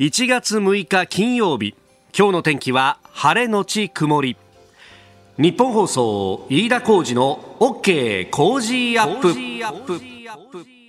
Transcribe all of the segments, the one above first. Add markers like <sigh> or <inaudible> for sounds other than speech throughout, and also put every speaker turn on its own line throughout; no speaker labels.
1月6日金曜日。今日の天気は晴れのち曇り。日本放送飯田浩二の OK 工事アップ。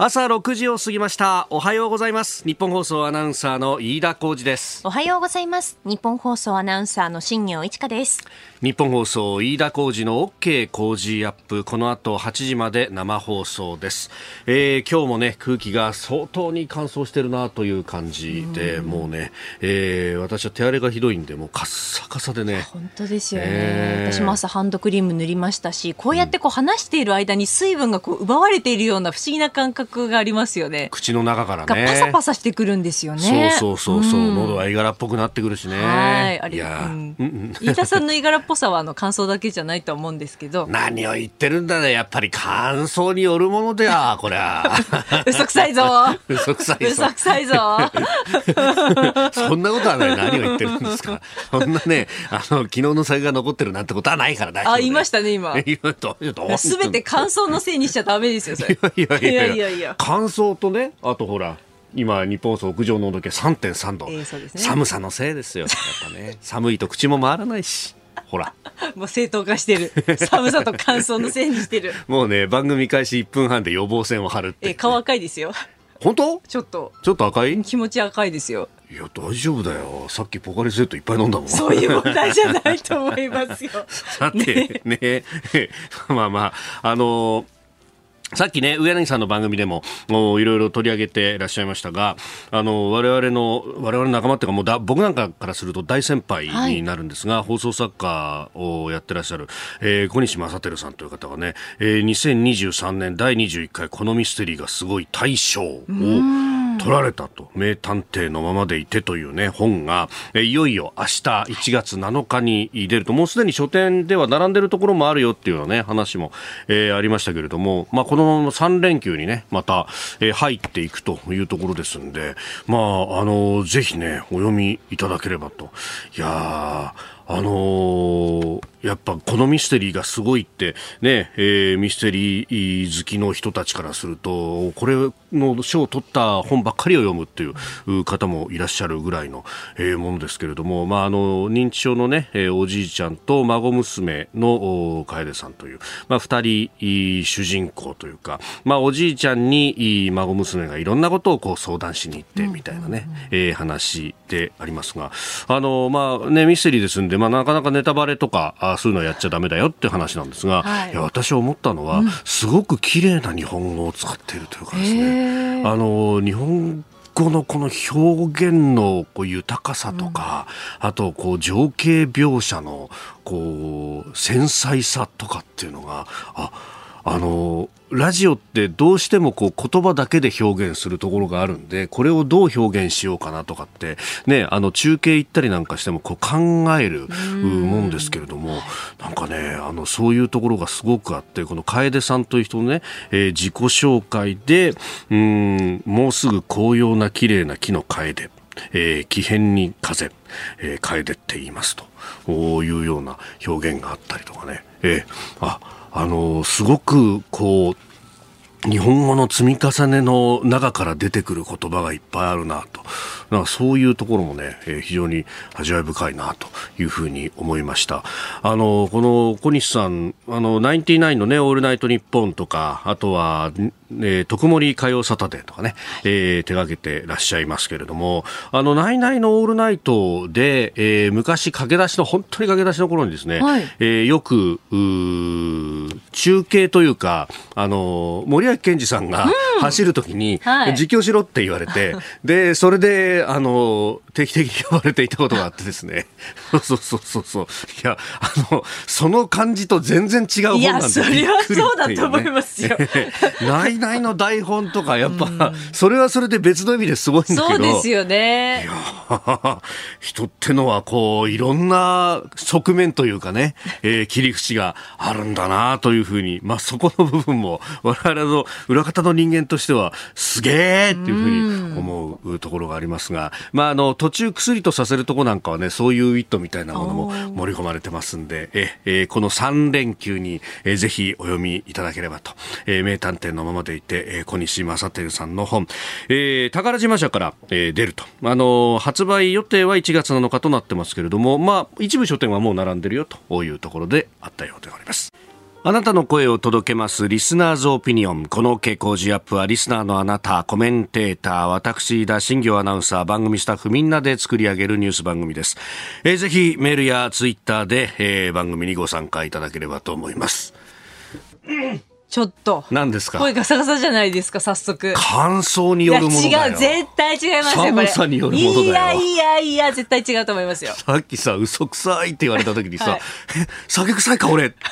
朝6時を過ぎました。おはようございます。日本放送アナウンサーの飯田浩二です。
おはようございます。日本放送アナウンサーの新業一華です。
日本放送飯田浩二の OK 工事アップ。この後8時まで生放送です、えー、今日もね空気が相当に乾燥してるなという感じでもうね、えー、私は手荒れがひどいんでもうカッサカサでね。
本当ですよね、えー、私も朝ハンドクリーム塗りましたしこうやってこう話している間に水分がこう奪われているような不思議な感覚がありますよね。
口の中からね。
パサパサしてくるんですよね。
そうそうそうそう、うん、喉はいがらっぽくなってくるしね。はい
あれいや、うん、<laughs> 飯田さんのいがらっぽさはあの乾燥だけじゃないと思うんですけど。
何を言ってるんだね。やっぱり乾燥によるものでや <laughs> こりゃ。<laughs>
嘘くさいぞ。
嘘くさい
ぞ。嘘くさいぞ。
そんなことはない。何を言ってるんですか。そんなねあの昨日の酒が残ってるなんてことはないから
あ言いましたね今。すべて乾燥のせいにしちゃダメですよそれ。いや。いやいやいや
乾燥とねあとほら今日本屋上の温度計3.3度、えーね、寒さのせいですよやっぱね寒いと口も回らないしほら。<laughs>
もう正当化してる。寒さと乾燥のせいにしてる。<laughs>
もうね、番組開始1分半で予防線を張るって、
ね。え、顔赤いですよ。
本当？
ちょっと。
ちょっと赤い？
気持ち赤いですよ。
いや、大丈夫だよ。さっきポカリスエットいっぱい飲んだもん。
そういう問題じゃないと思いますよ。<laughs>
さて、ね、ねまあまあ、あのーさっきね、上柳さんの番組でも、もういろいろ取り上げていらっしゃいましたが、あの、我々の、我々の仲間っていうか、もうだ、僕なんかからすると大先輩になるんですが、はい、放送作家をやってらっしゃる、えー、小西正輝さんという方がね、えー、2023年第21回このミステリーがすごい大賞を、取られたと。名探偵のままでいてというね本が。えいよいよ明日1月7日に出ると。もうすでに書店では並んでるところもあるよっていうようなね話も、えー、ありましたけれども、まあ、このまま3連休にねまた、えー、入っていくというところですんで。まああのぜひねお読みいただければと。いやーあのーやっぱこのミステリーがすごいってね、えー、ミステリー好きの人たちからするとこれの賞を取った本ばっかりを読むっていう方もいらっしゃるぐらいの、えー、ものですけれども、まあ、あの認知症のね、えー、おじいちゃんと孫娘の楓さんという、まあ、2人主人公というか、まあ、おじいちゃんに孫娘がいろんなことをこう相談しに行ってみたいなね、えー、話でありますがあの、まあね、ミステリーですんで、まあ、なかなかネタバレとかあそういうのやっちゃだめだよって話なんですが、はい、いや私思ったのは、うん、すごく綺麗な日本語を使っているというかですねあの日本語のこの表現のこう豊かさとか、うん、あとこう情景描写のこう繊細さとかっていうのがああのラジオってどうしてもこう言葉だけで表現するところがあるんでこれをどう表現しようかなとかってねあの中継行ったりなんかしてもこう考えるもんですけれどもなんかねあのそういうところがすごくあってこの楓さんという人のね、えー、自己紹介でうんもうすぐ紅葉な綺麗な木の楓えー、気変に風、えー、楓って言いますというような表現があったりとかね、えー、ああのすごくこう日本語の積み重ねの中から出てくる言葉がいっぱいあるなと。なんかそういうところもね、えー、非常に味わい深いなというふうに思いました。あの、この小西さん、あの、ナインティナインのね、オールナイトニッポンとか、あとは、えー、特盛歌謡サタデーとかね、えー、手掛けてらっしゃいますけれども、あの、ナイナイのオールナイトで、えー、昔駆け出しの、本当に駆け出しの頃にですね、はい、えー、よく、中継というか、あの、森脇健児さんが走るときに、実況しろって言われて、はい、で、それで、あの、定期的に呼ばれていたことがあってですね、<laughs> そうそうそうそう、いや、あの、その感じと全然違う本なんで、
いや、それはそうだと思いますよ。
ないないの台本とか、やっぱ、それはそれで別の意味ですごいんだけど。
そうですよね。
いや、人ってのは、こう、いろんな側面というかね、えー、切り口があるんだなというふうに、まあ、そこの部分も、我々の裏方の人間としては、すげえっていうふうに思うところがありますが、まあ、あの、途中薬とさせるとこなんかはね、そういうウィットみたいなものも盛り込まれてますんで、え、えー、この3連休に、えー、ぜひお読みいただければと、えー、名探偵のままでいて、えー、小西正輝さんの本、えー、宝島社から、えー、出ると、あのー、発売予定は1月7日となってますけれども、まあ、一部書店はもう並んでるよというところであったようであります。あなたの声を届けますリスナーズオピニオン。この傾向ジアップはリスナーのあなた、コメンテーター、私、田新行アナウンサー、番組スタッフみんなで作り上げるニュース番組です。えー、ぜひメールやツイッターで、えー、番組にご参加いただければと思います。
うんちょっと。
何ですか？
声ガサガサじゃないですか、早速。
乾燥によるものだ
よ。違う、絶対違いますよ、
寒さによるものだよ。い
やいやいや、絶対違うと思いますよ。
さっきさ、嘘くさいって言われた時にさ、はい、え、酒臭いか俺ってち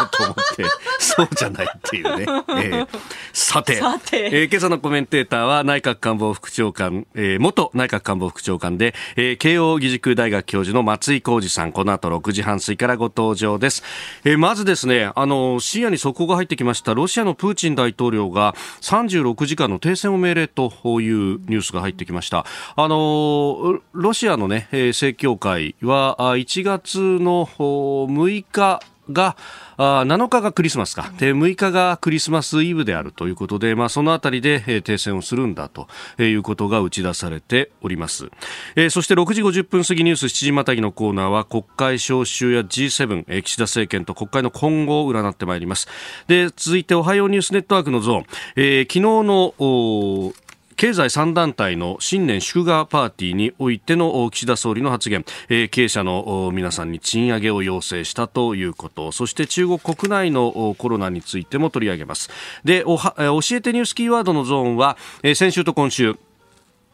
ょっと思って、そうじゃないっていうね。えー、さて、
さて
えー、今朝のコメンテーターは内閣官房副長官、えー、元内閣官房副長官で、えー、慶応義塾大学教授の松井浩二さん、この後6時半過ぎからご登場です。えー、まずですね、あの、深夜に速報が入ってきました、ロシアのプーチン大統領が36時間の停戦を命令というニュースが入ってきました。あのロシアのね、正教会は1月の6日があ7日がクリスマスか。で6日がクリスマスイブであるということで、まあ、そのあたりで、えー、停戦をするんだということが打ち出されております、えー、そして6時50分過ぎニュース7時またぎのコーナーは国会召集や G7、えー、岸田政権と国会の今後を占ってまいります。で続いておはようニュースネットワークのゾーン、えー、昨日の経済3団体の新年祝賀パーティーにおいての岸田総理の発言、えー、経営者の皆さんに賃上げを要請したということ。そして中国国内のコロナについても取り上げます。で教えてニュースキーワードのゾーンは、えー、先週と今週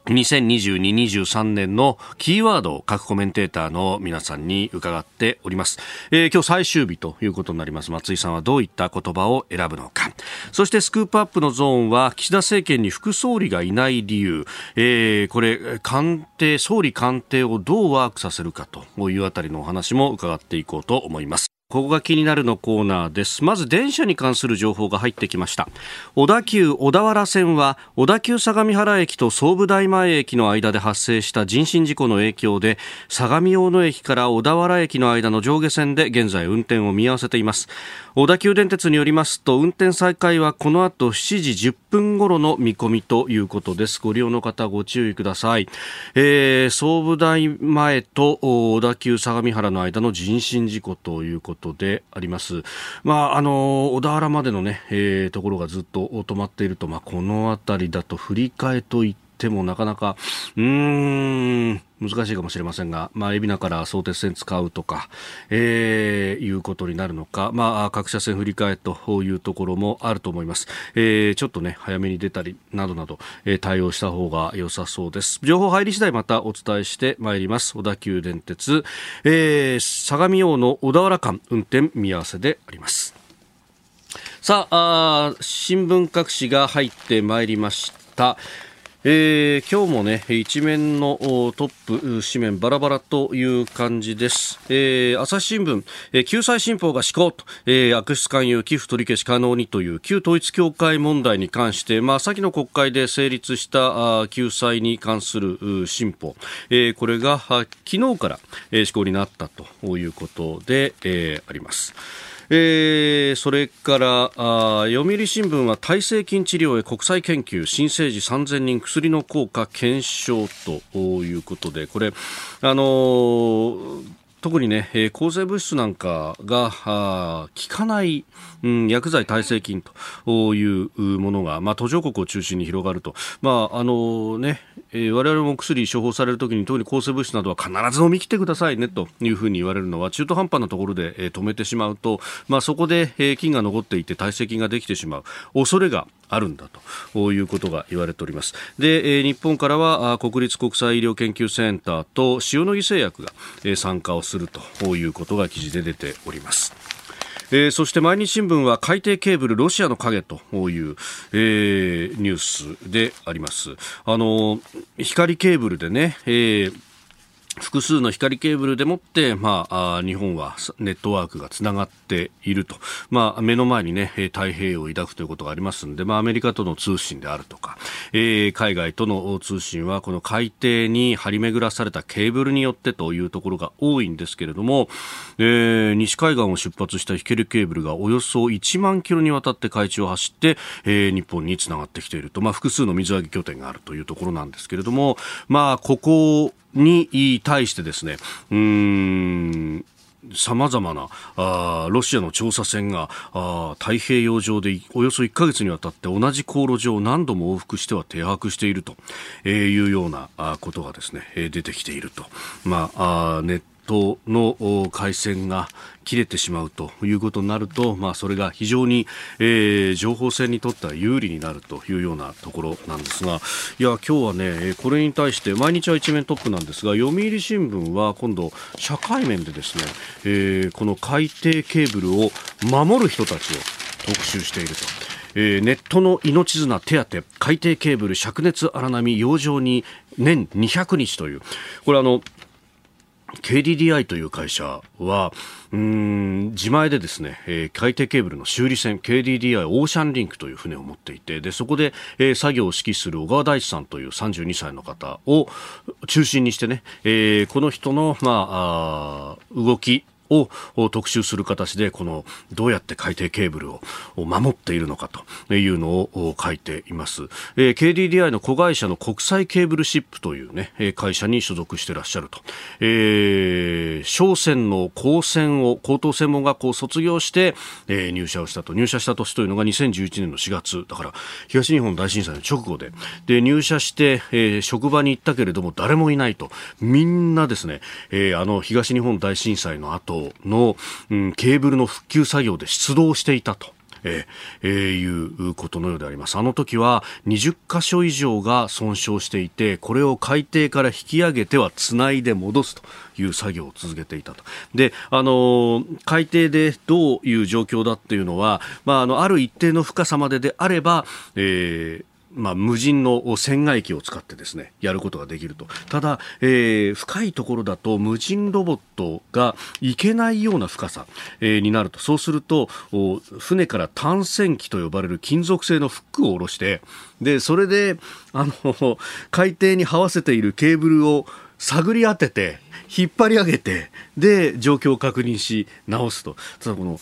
2022-23年のキーワードを各コメンテーターの皆さんに伺っております、えー、今日最終日ということになります。松井さんはどういった言葉を選ぶのか。そしてスクープアップのゾーンは岸田政権に副総理がいない理由、えー、これ官邸総理官邸をどうワークさせるかというあたりのお話も伺っていこうと思います。ここが気になるのコーナーです。まず電車に関する情報が入ってきました。小田急小田原線は小田急相模原駅と総武大前駅の間で発生した人身事故の影響で相模大野駅から小田原駅の間の上下線で現在運転を見合わせています。小田急電鉄によりますと運転再開はこの後7時10分頃の見込みということです。ご利用の方ご注意ください。えー、総武大前と小田急相模原の間の人身事故ということことであります。まあ、あの、小田原までのね、えー、ところがずっと止まっていると、まあ、この辺りだと振り替えといってもなかなか、うーん、難しいかもしれませんが、まあ、海老名から相鉄線使うとか、えー、いうことになるのか、まあ、各車線振り替えというところもあると思います。えー、ちょっとね、早めに出たり、などなど、えー、対応した方が良さそうです。情報入り次第またお伝えしてまいります。小田急電鉄、えー、相模大の小田原間、運転見合わせであります。さあ、あ新聞各紙が入ってまいりました。えー、今日もね一面のトップ紙面バラバラという感じです、えー、朝日新聞、えー、救済新法が施行と、えー、悪質勧誘寄付取り消し可能にという旧統一教会問題に関して、まあ、先の国会で成立したあ救済に関する新法、えー、これが昨日から、えー、施行になったということで、えー、あります。えー、それからあ読売新聞は耐性菌治療へ国際研究新生児3000人薬の効果検証ということでこれあのー特にね、えー、抗生物質なんかが効かない、うん、薬剤耐性菌というものが、まあ、途上国を中心に広がると、まああのねえー、我々も薬処方されるときに特に抗生物質などは必ず飲み切ってくださいねというふうに言われるのは中途半端なところで、えー、止めてしまうと、まあ、そこで、えー、菌が残っていて耐性菌ができてしまう。恐れがあるんだということが言われておりますで、えー、日本からは国立国際医療研究センターと塩野義製薬が、えー、参加をするということが記事で出ておりますえー、そして毎日新聞は海底ケーブルロシアの影という、えー、ニュースであります。あの光ケーブルでね、えー複数の光ケーブルでもって、まあ、日本はネットワークがつながっていると、まあ、目の前にね、太平洋を抱くということがありますので、まあ、アメリカとの通信であるとか、えー、海外との通信は、この海底に張り巡らされたケーブルによってというところが多いんですけれども、えー、西海岸を出発した光ケーブルがおよそ1万キロにわたって海中を走って、えー、日本につながってきていると、まあ、複数の水揚げ拠点があるというところなんですけれども、まあ、ここに対してですね、うんさまざまなあロシアの調査船があ太平洋上でおよそ1ヶ月にわたって同じ航路上を何度も往復しては停泊しているというようなことがですね出てきていると、まあ、ネットの回線が切れてしまうということになると、まあ、それが非常に、えー、情報戦にとっては有利になるというようなところなんですがいや今日はねこれに対して毎日は一面トップなんですが読売新聞は今度社会面でですね、えー、この海底ケーブルを守る人たちを特集していると。えー、ネットの命綱手当海底ケーブル灼熱荒波洋上に年200日というこれあの KDDI という会社は、うん自前でですね、えー、海底ケーブルの修理船 KDDI オーシャンリンクという船を持っていてでそこで、えー、作業を指揮する小川大地さんという32歳の方を中心にしてね、えー、この人の、まあ、あ動きを特集する形でこのどうやって海底ケーブルを守っているのかというのを書いています、えー、KDDI の子会社の国際ケーブルシップというね会社に所属していらっしゃると、えー、商船の高専を高等専門学校を卒業して、えー、入社をしたと。入社した年というのが2011年の4月。だから東日本大震災の直後で。で入社して、えー、職場に行ったけれども誰もいないと。みんなですね、えー、あの東日本大震災の後の、うん、ケーブルの復旧作業で出動していたと。えー、え、いうことのようであります。あの時は20箇所以上が損傷していて、これを海底から引き上げてはつないで戻すという作業を続けていたと。で、あの海底でどういう状況だっていうのは、まあ、あの、ある一定の深さまでであれば、えーまあ、無人の船外機を使ってですねやることができると。ただ、えー、深いところだと無人ロボットが行けないような深さ、えー、になると。そうすると船から単線機と呼ばれる金属製のフックを下ろしてでそれであの海底に這わせているケーブルを探り当てて引っ張り上げてで状況を確認し直すと。ただこの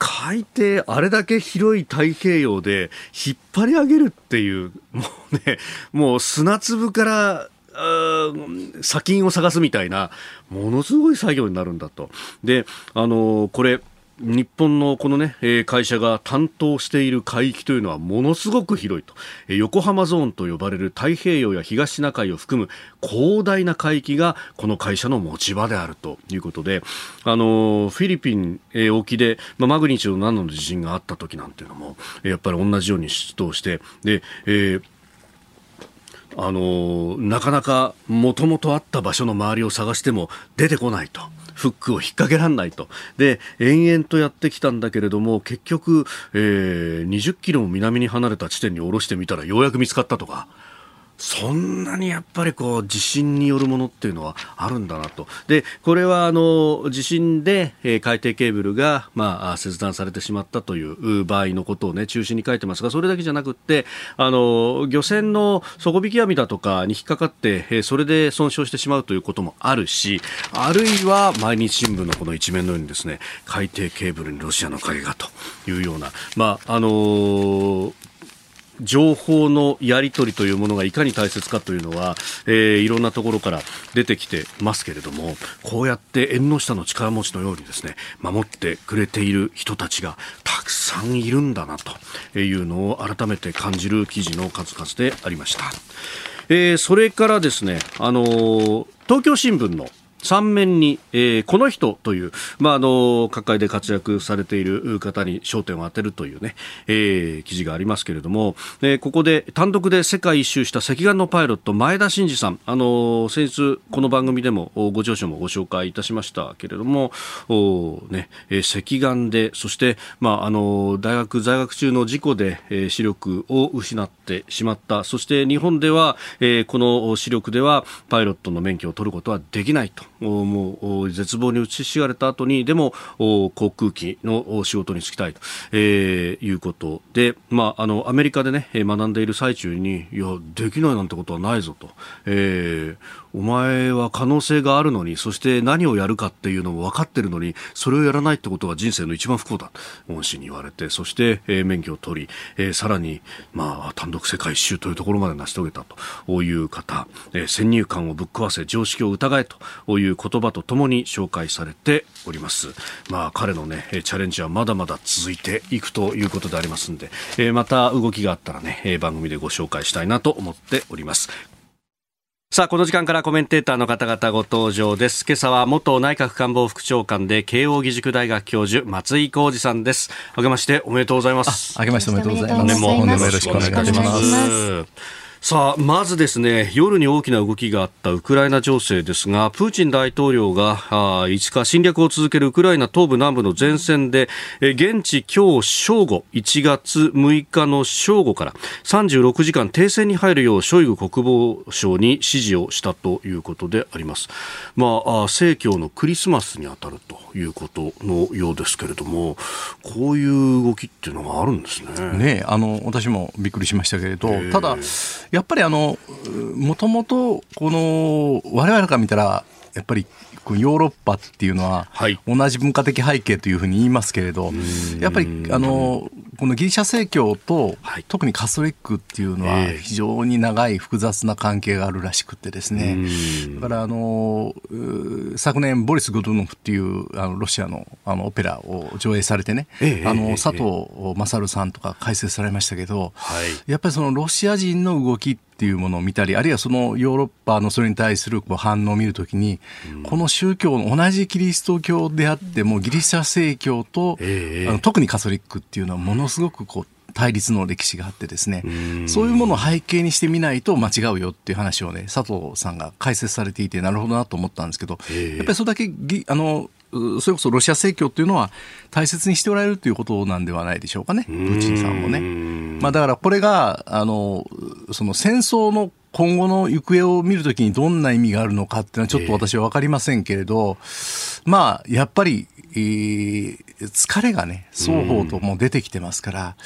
海底あれだけ広い太平洋で引っ張り上げるっていうもうね <laughs> もう砂粒から砂金を探すみたいなものすごい作業になるんだと。であのこれ日本のこのね、会社が担当している海域というのはものすごく広いと。横浜ゾーンと呼ばれる太平洋や東シナ海を含む広大な海域がこの会社の持ち場であるということで、あの、フィリピン沖で、まあ、マグニチュード7の地震があった時なんていうのも、やっぱり同じように出動して、で、えーあのなかなかもともとあった場所の周りを探しても出てこないと。フックを引っ掛けられないと。で、延々とやってきたんだけれども、結局、えー、20キロも南に離れた地点に下ろしてみたらようやく見つかったとか。そんなにやっぱりこう地震によるものっていうのはあるんだなと。で、これはあの地震で、えー、海底ケーブルがまあ切断されてしまったという場合のことをね中心に書いてますが、それだけじゃなくてあの漁船の底引き網だとかに引っかかって、えー、それで損傷してしまうということもあるし、あるいは毎日新聞のこの一面のようにですね海底ケーブルにロシアの影がというようなまああのー情報のやり取りというものがいかに大切かというのは、えー、いろんなところから出てきてますけれどもこうやって縁の下の力持ちのようにですね守ってくれている人たちがたくさんいるんだなというのを改めて感じる記事の数々でありました。えー、それからですね、あのー、東京新聞の3面に、えー、この人という、まあ、あの各界で活躍されている方に焦点を当てるというね、えー、記事がありますけれども、えー、ここで単独で世界一周した赤眼のパイロット前田真二さん、あの先日この番組でもご聴取もご紹介いたしましたけれども、おね、えー、赤眼でそして、まあ、あの大学在学中の事故で、えー、視力を失ってしまった。そして日本では、えー、この視力ではパイロットの免許を取ることはできないと。もう絶望に打ちひしがれた後にでも航空機の仕事に就きたいと、えー、いうことで、まあ、あのアメリカで、ね、学んでいる最中にいやできないなんてことはないぞと、えー、お前は可能性があるのにそして何をやるかっていうのも分かってるのにそれをやらないってことが人生の一番不幸だ。恩師に言われてそして、えー、免許を取り、えー、さらに、まあ、単独世界一周というところまで成し遂げたと。いう方、えー、先入観をぶっ壊せ常識を疑えと。いう言葉とともに紹介されております、まあ、彼の、ね、チャレンジはまだまだ続いていくということでありますので、えー、また動きがあったらね番組でご紹介したいなと思っております。さあ、この時間からコメンテーターの方々ご登場です。今朝は元内閣官房副長官で慶應義塾大学教授、松井浩二さんです。あげましておめでとうございます。
あげましておめでとうございます。
本年もよろしくお願いします。さあ、まずですね、夜に大きな動きがあったウクライナ情勢ですが、プーチン大統領があ5日侵略を続けるウクライナ東部南部の前線で、え現地今日正午、1月6日の正午から36時間停戦に入るようショイグ国防相に指示をしたということであります。まあ、正教のクリスマスにあたるということのようですけれども、こういう動きっていうのがあるんですね。
ねあの、私もびっくりしましたけれど、ただ、やっぱりあの、もともと、この、我々から見たら、やっぱりヨーロッパっていうのは同じ文化的背景というふうに言いますけれど、やっぱりあのこのギリシャ正教と、特にカソリックっていうのは非常に長い複雑な関係があるらしくてですね、だからあの昨年ボリス・グドゥノフっていうあのロシアのあのオペラを上映されてね、あの佐藤勝さんとか解説されましたけど、やっぱりそのロシア人の動きっていうものを見たりあるいはそのヨーロッパのそれに対する反応を見るときに、この宗教の同じキリスト教であってもギリシャ正教と、あの特にカソリックっていうのはものすごくこう対立の歴史があってですね。そういうものを背景にしてみないと間違うよっていう話をね佐藤さんが解説されていてなるほどなと思ったんですけどやっぱりそれだけあのそれこそロシア正教っていうのは大切にしておられるということなんではないでしょうかね、プーチンさんもね。まあ、だからこれがあのその戦争の今後の行方を見るときにどんな意味があるのかっていうのはちょっと私は分かりませんけれど、まあやっぱり、えー、疲れがね、双方とも出てきてますから、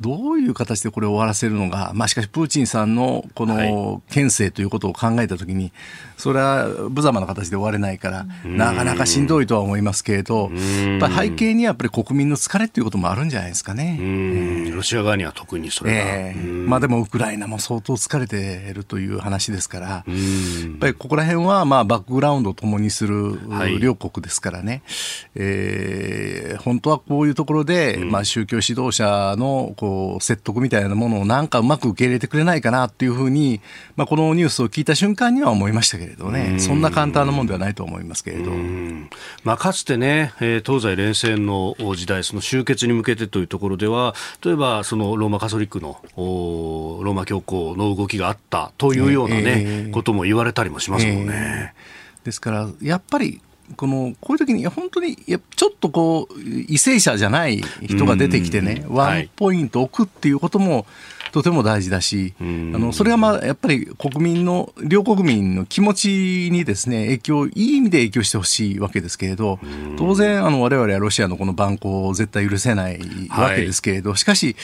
どういう形でこれを終わらせるのが、まあしかしプーチンさんのこの県政ということを考えたときに、それは無様な形で終われないから、なかなかしんどいとは思いますけれど、やっぱ背景にはやっぱり国民の疲れということもあるんじゃないですかね。
ロシア側には特にそれが。え
ー、まあでもウクライナも相当疲れているという話ですから、やっぱりここら辺はまあバックグラウンドを共にする両国ですからね、はい、え。ー本当はこういうところで、うん、まあ、宗教指導者のこう説得みたいなものをなんかうまく受け入れてくれないかなっていうふうに、まあ、このニュースを聞いた瞬間には思いましたけれどね、そんな簡単なもんではないと思いますけれど、
まあ、かつてね、え東西冷戦の時代、その終結に向けてというところでは、例えばそのローマカトリックのローマ教皇の動きがあったというようなね、えー、ことも言われたりもしますもんね。
えー、ですからやっぱりこのこういう時に本当にちょっとこう為政者じゃない人が出てきてね、ワンポイント置くっていうこともとても大事だし、あのそれがまあやっぱり国民の両国民の気持ちにですね影響いい意味で影響してほしいわけですけれど当然あの我々はロシアのこの蛮行を絶対許せないわけですけれど、はい、しかし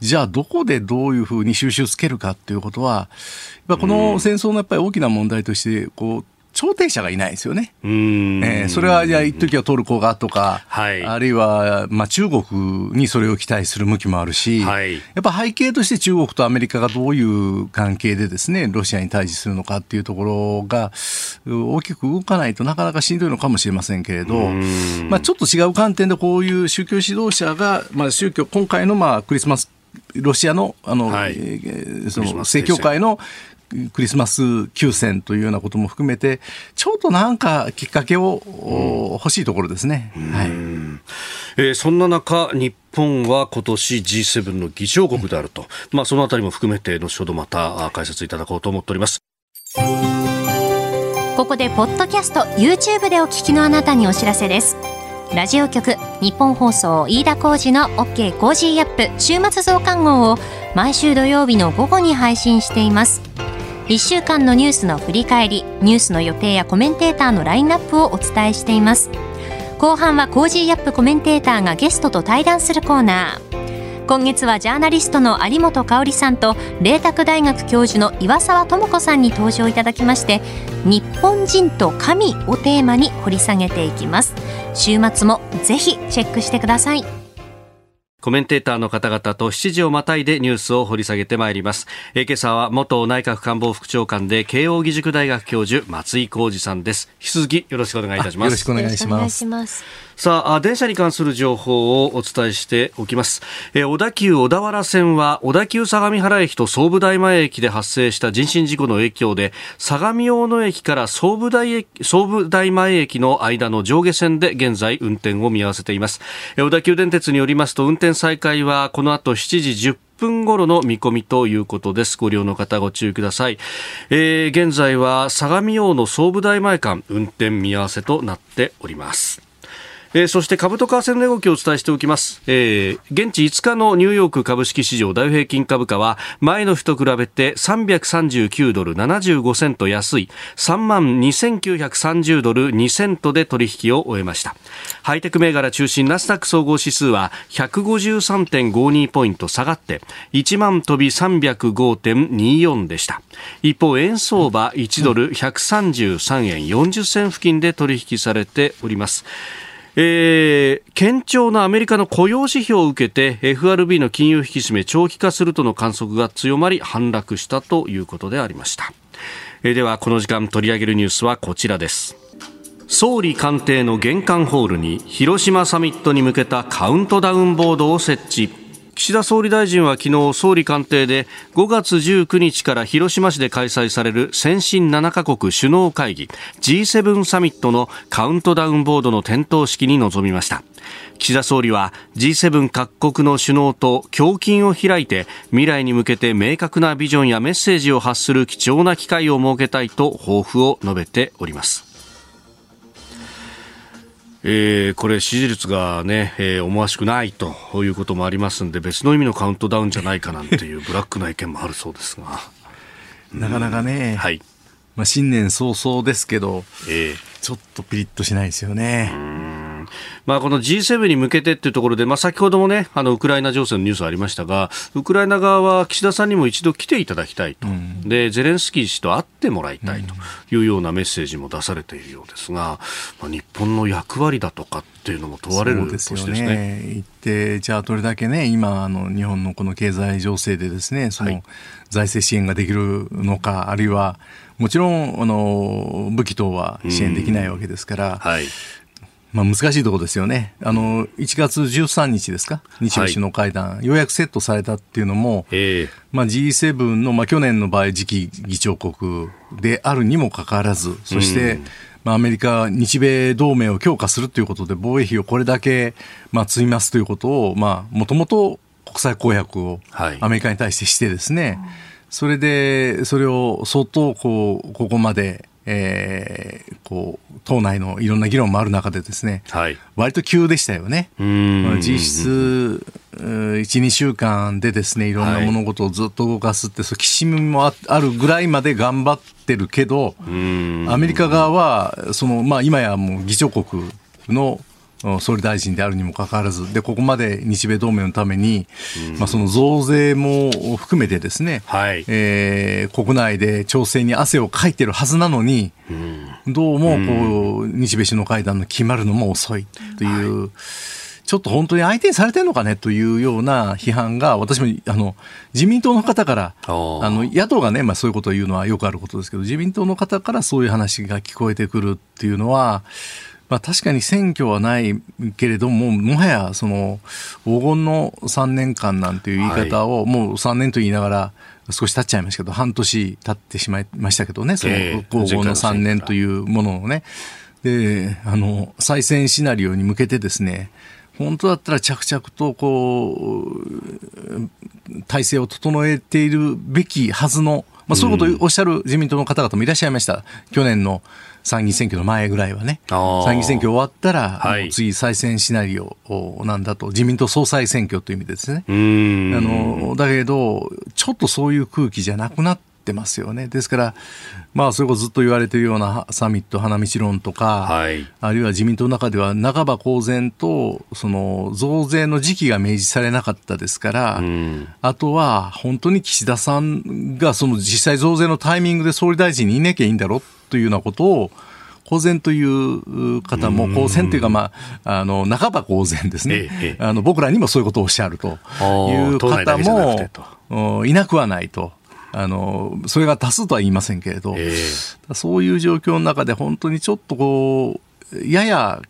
じゃあどこでどういうふうに収拾つけるかっていうことはやっぱこの戦争のやっぱり大きな問題としてこう調停者がいないですよね。えー、それは、じゃあ、一時はトルコがとか、はい、あるいは、まあ、中国にそれを期待する向きもあるし、はい、やっぱ背景として中国とアメリカがどういう関係でですね、ロシアに対峙するのかっていうところが、大きく動かないとなかなかしんどいのかもしれませんけれど、まあ、ちょっと違う観点でこういう宗教指導者が、まあ、宗教、今回のまあクリスマスロシアのあの、はい、その正教会のクリスマス休戦というようなことも含めて、ちょっとなんかきっかけを、うん、欲しいところですね。はい
えー、そんな中、日本は今年 G7 の議長国であると、まあ、そのあたりも含めて、後ほどまた解説いただこうと思っております。
ここで、ポッドキャスト、YouTube でお聞きのあなたにお知らせです。ラジオ局、ニッポン放送、飯田浩司の OK コージーアップ週末増刊号を毎週土曜日の午後に配信しています。1週間のニュースの振り返り、ニュースの予定やコメンテーターのラインナップをお伝えしています。後半はコージーアップコメンテーターがゲストと対談するコーナー。今月はジャーナリストの有本香さんと麗澤大学教授の岩澤知子さんに登場いただきまして日本人と神をテーマに掘り下げていきます週末もぜひチェックしてください
コメンテーターの方々と7時をまたいでニュースを掘り下げてまいります。え今朝は元内閣官房副長官で慶應義塾大学教授松井浩二さんです。引き続きよろしくお願いいたします。よ
ろしくお願いします。
さあ、電車に関する情報をお伝えしておきます。え小田急小田原線は、小田急相模原駅と総武大前駅で発生した人身事故の影響で、相模大野駅から総武大駅、総武大前駅の間の上下線で現在運転を見合わせています。え小田急電鉄によりますと、運転再開はこの後7時10分頃の見込みということです。ご利用の方ご注意ください。えー、現在は相模大野総武大前間運転見合わせとなっております。えー、そして株と為替の動きをお伝えしておきます、えー、現地5日のニューヨーク株式市場ダウ平均株価は前の日と比べて339ドル75セント安い。3万2930ドル2セントで取引を終えました。ハイテク銘柄中心ナスダック総合指数は153.52ポイント下がって1万飛び305.24でした。一方円相場1ドル133円40銭付近で取引されております。えー、堅調なアメリカの雇用指標を受けて FRB の金融引き締め長期化するとの観測が強まり反落したということでありました、えー、ではこの時間取り上げるニュースはこちらです。総理官邸の玄関ホールに広島サミットに向けたカウントダウンボードを設置。岸田総理大臣は昨日総理官邸で5月19日から広島市で開催される先進7カ国首脳会議 G7 サミットのカウントダウンボードの点灯式に臨みました。岸田総理は G7 各国の首脳と胸筋を開いて未来に向けて明確なビジョンやメッセージを発する貴重な機会を設けたいと抱負を述べております。えー、これ支持率がね、えー、思わしくないということもありますんで別の意味のカウントダウンじゃないかなんていうブラックな意見もあるそうですが。
なかなかね、はい。まあ、新年早々ですけど、えー、ちょっとピリッとしないですよね。
まあ、この G7 に向けてっていうところで、まあ、先ほどもね、あの、ウクライナ情勢のニュースありましたが、ウクライナ側は岸田さんにも一度来ていただきたいと。うん、で、ゼレンスキー氏と会ってもらいたいというようなメッセージも出されているようですが、まあ、日本の役割だとかっていうのも問われる
年ですね。すね。行って、じゃあどれだけね、今、あの、日本のこの経済情勢でですね、その、財政支援ができるのか、あるいは、もちろん、あの、武器等は支援できないわけですから、はいまあ、難しいところですよね。あの、1月13日ですか？日米首脳会談、はい、ようやくセットされたっていうのも、まあ、G7 の、まあ、去年の場合、次期議長国であるにもかかわらず、そして、まあ、アメリカ、日米同盟を強化するということで、防衛費をこれだけ、まあ、積みますということを、まあ、もともと国際公約をアメリカに対してしてですね、はい、それで、それを相当、こう、ここまで、えー、こう党内のいろんな議論もある中でですね、はい、割と急でしたよね。実質1、2週間でですねいろんな物事をずっと動かすって、はい、きしみもあるぐらいまで頑張ってるけど、アメリカ側はその、まあ、今やもう議長国の総理大臣であるにもかかわらず、でここまで日米同盟のために、うん、まあ、その増税も含めてですね、はい。えー、国内で調整に汗をかいてるはずなのに、うん、どうもこう、日米首脳会談の決まるのも遅いという。はい。ちょっと本当に相手にされてるのかねというような批判が、私もあの自民党の方から、あの野党がね、まあ、そういうことを言うのはよくあることですけど、自民党の方からそういう話が聞こえてくるっていうのは、まあ、確かに選挙はないけれども、もはやその黄金の3年間なんていう言い方を、もう3年と言いながら、少し経っちゃいましたけど、半年経ってしまいましたけどね、その皇后の3年というものをね。で、あの、再選シナリオに向けてですね、本当だったら着々とこう、体制を整えているべきはずの、まあ、そういうことをおっしゃる自民党の方々もいらっしゃいました。去年の参議院選挙の前ぐらいはね。参議院選挙終わったら、はい、次再選シナリオなんだと、自民党総裁選挙という意味ですね。あの、だけど、ちょっとそういう空気じゃなくなってますよね。ですから、まあ、それこそずっと言われているようなサミット花道論とか、はい、あるいは自民党の中では半ば公然と、その増税の時期が明示されなかったですから、あとは本当に岸田さんがその実際増税のタイミングで総理大臣にいなきゃいいんだろうというようなことを、公然という方も、公然というか、まあ、あの、半ば公然ですね、ええ、あの僕らにもそういうことをおっしゃるという方もいなくはないと。あの、それが多数とは言いませんけれど、えー、そういう状況の中で本当にちょっとこう、やや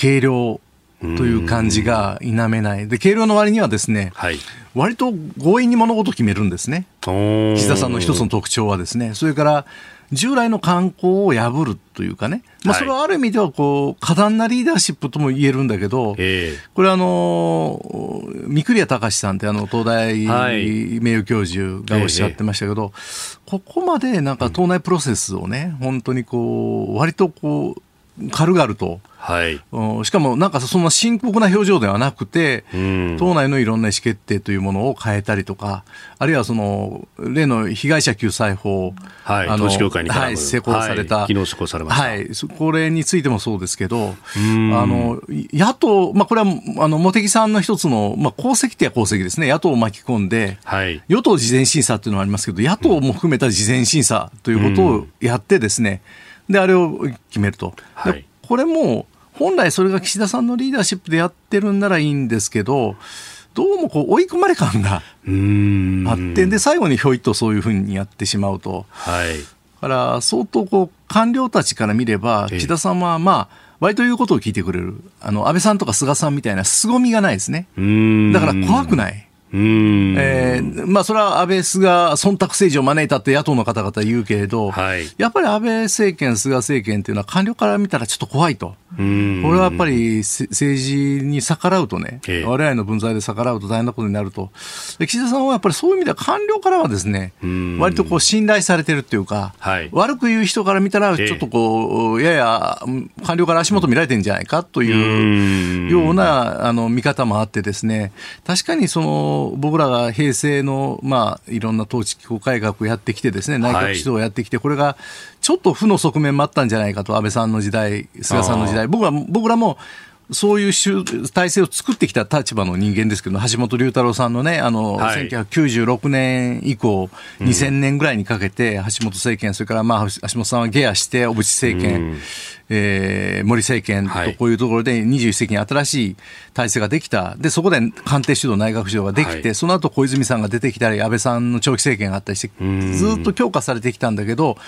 軽量という感じが否めない。で、軽量の割にはですね、はい、割と強引に物事を決めるんですね。岸田さんの一つの特徴はですね。それから、従来の観光を破るというかね、まあ、それはある意味ではこう、過断なリーダーシップとも言えるんだけど、これあの、三栗谷隆さんってあの、東大名誉教授がおっしゃってましたけど、ここまでなんか党内プロセスをね、本当にこう、割とこう、軽々と、はい、しかもなんかそんな深刻な表情ではなくて、うん、党内のいろんな意思決定というものを変えたりとか、あるいはその例の被害者救済法、
はい、あの統一教会に
はい、施行された、
はい、昨日施行されました、
はい、これについてもそうですけど、あの野党、まあ、これはあの茂木さんの一つの、まあ、功績っては功績ですね、野党を巻き込んで、はい、与党事前審査っていうのはありますけど、野党も含めた事前審査ということをやってですね、であれを決めると。はいこれも本来それが岸田さんのリーダーシップでやってるんならいいんですけど、どうもこう追い込まれ感があって、で、最後にひょいとそういうふうにやってしまうと。はい。だから相当こう官僚たちから見れば、岸田さんはまあ、割と言うことを聞いてくれる。あの、安倍さんとか菅さんみたいな凄みがないですね。だから怖くない。うん。えー、まあ、それは安倍、菅、忖度政治を招いたって野党の方々言うけれど、はい、やっぱり安倍政権、菅政権っていうのは官僚から見たらちょっと怖いと。これはやっぱり政治に逆らうとね、我々の分際で逆らうと大変なことになると。岸田さんはやっぱりそういう意味では官僚からはですね、割とこう信頼されてるっていうか、はい、悪く言う人から見たら、ちょっとこう、やや官僚から足元見られてるんじゃないかというようなあの見方もあってですね、確かにその僕らが平成の、まあ、いろんな統治機構改革をやってきてですね、内閣指導をやってきて、これがちょっと負の側面もあったんじゃないかと、安倍さんの時代、菅さんの時代、僕ら僕らもそういう体制を作ってきた立場の人間ですけど、橋本龍太郎さんのね、あの、はい、1996年以降、2000年ぐらいにかけて、橋本政権、それからまあ、橋本さんは下野して、小渕政権、うんえー、森政権とこういうところで21世紀に新しい体制ができた、でそこで官邸主導、内閣主導ができて、はい、その後小泉さんが出てきたり、安倍さんの長期政権があったりして、ずっと強化されてきたんだけど、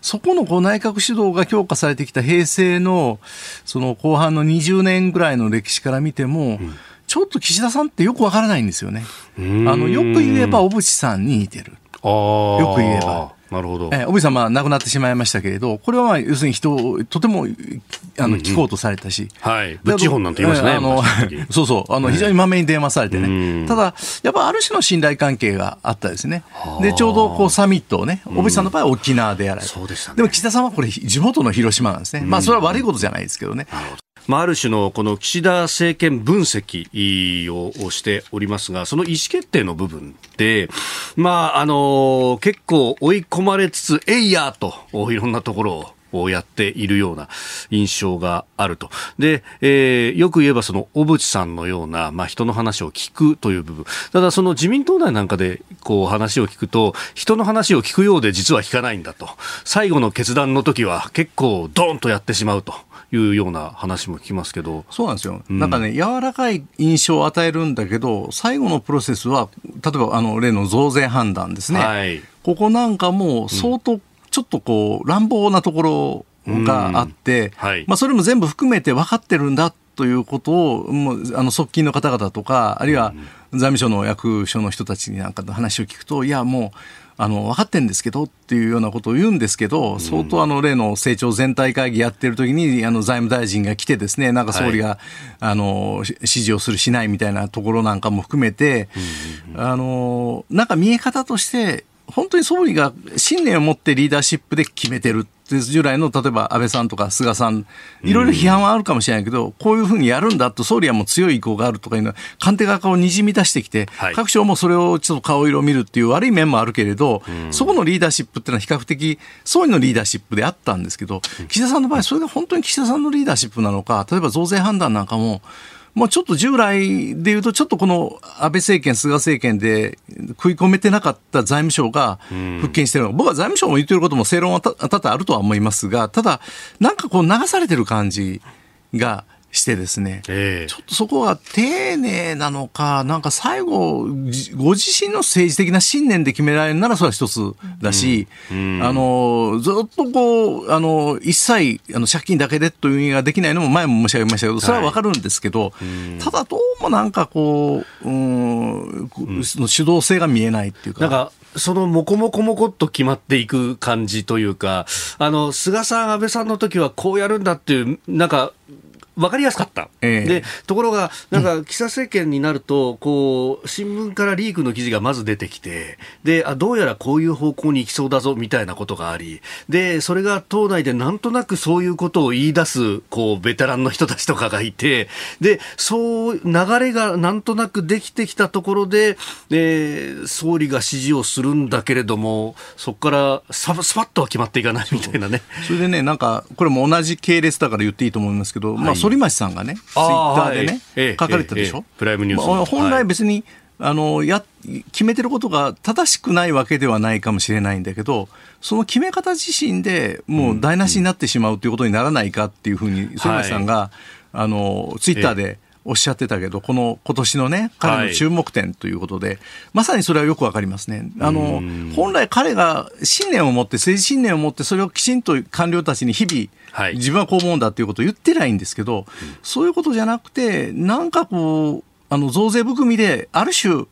そこのこう内閣主導が強化されてきた平成のその後半の20年ぐらいの歴史から見ても、うん。ちょっと岸田さんってよくわからないんですよね。あのよく言えば小渕さんに似てる。よく言えば。
なるほど。
えー、小渕さん、まあ、亡くなってしまいましたけれど、これは、まあ、要するに人を、とても、あの、聞こうとされたし。
うんうん、はい。ブッチ本なんて言いましたね。あの、<laughs>
そうそう、あの、非常にまめに電話されてね。ただ、やっぱある種の信頼関係があったですね。で、ちょうど、こう、サミットをね、小渕さんの場合は沖縄でやられて。そうでしたね。でも、岸田さんはこれ、地元の広島なんですね。まあ、それは悪いことじゃないですけどね。なるほど。
まあ、ある種のこの岸田政権分析をしておりますが、その意思決定の部分で、まあ、あの、結構追い込まれつつ、えいやと、いろんなところををやっているような印象があると。で、えー、よく言えばその小渕さんのような、まあ、人の話を聞くという部分。ただその自民党内なんかでこう話を聞くと、人の話を聞くようで実は聞かないんだと。最後の決断の時は結構ドーンとやってしまうと。いうような話も聞きますけど。
そうなんですよ、うん、なんかね、柔らかい印象を与えるんだけど、最後のプロセスは、例えばあの例の増税判断ですね、はい、ここなんかも相当、ちょっとこう、乱暴なところがあって、はい、まあ、それも全部含めて分かってるん。だとということを、もうあの側近の方々とか、あるいは財務省の役所の人たちになんかの話を聞くと、い。や、もう、あの分かってんですけどっていうようなことを言うんですけど、相当あの例の成長全体会議やってる時にあの財務大臣が来てですね、なんか総理が、はい、あの指示をするしないみたいなところなんかも含めて、あのなんか見え方として本当に総理が信念を持ってリーダーシップで決めてる従来の例えば安倍さんとか菅さん、いろいろ批判はあるかもしれないけど、こういうふうにやるんだと、総理はもう強い意向があるとかいうのは、官邸側をにじみ出してきて、はい、各省もそれをちょっと顔色を見るっていう悪い面もあるけれど、そこのリーダーシップっていうのは比較的、総理のリーダーシップであったんですけど、岸田さんの場合、それが本当に岸田さんのリーダーシップなのか、例えば増税判断なんかも、もうちょっと従来でいうと、ちょっとこの安倍政権、菅政権で食い込めてなかった財務省が復権してるの、僕は財務省も言ってることも正論は多々あるとは思いますが、ただ、なんかこう流されてる感じがしてですね、えー、ちょっとそこが丁寧なのか、なんか最後、ご自身の政治的な信念で決められるならそれは一つだし、うん。うん、あの、ずっとこう、あの、一切、あの、借金だけでという意味ができないのも前も申し上げましたけど、それはわかるんですけど、はい、ただどうもなんかこう、うん、その主導性が見えないっていうか。
なんかそのもこもこもこっと決まっていく感じというか、あの、菅さん、安倍さんの時はこうやるんだっていう、なんか、分かりやすかった、えー、でところが、なんか岸田政権になると、こう新聞からリークの記事がまず出てきてであ、どうやらこういう方向に行きそうだぞみたいなことがあり、でそれが党内でなんとなくそういうことを言い出すこうベテランの人たちとかがいて、でそう流れがなんとなくできてきたところで、えー、総理が指示をするんだけれども、そこからさスパッとは決まっていかないみたいなね。
それでね、なんか、これも同じ系列だから言っていいと思いますけど、はい、まあ、反町さんがね、ツイッターでね、はい、書かれたでしょ、えええ、
プライムニュース、
まあ、本来別に、あのや決めてることが正しくないわけではないかもしれないんだけどその決め方自身でもう台無しになってしまうということにならないかっていうふうに反町さんが、あのツイッターでおっしゃってたけど、この今年のね、彼の注目点ということで、はい、まさにそれはよくわかりますね。あの、本来彼が信念を持って、政治信念を持って、それをきちんと官僚たちに日々、はい、自分はこう思うんだということを言ってないんですけど、そういうことじゃなくて、なんかこう、あの増税含みで、ある種、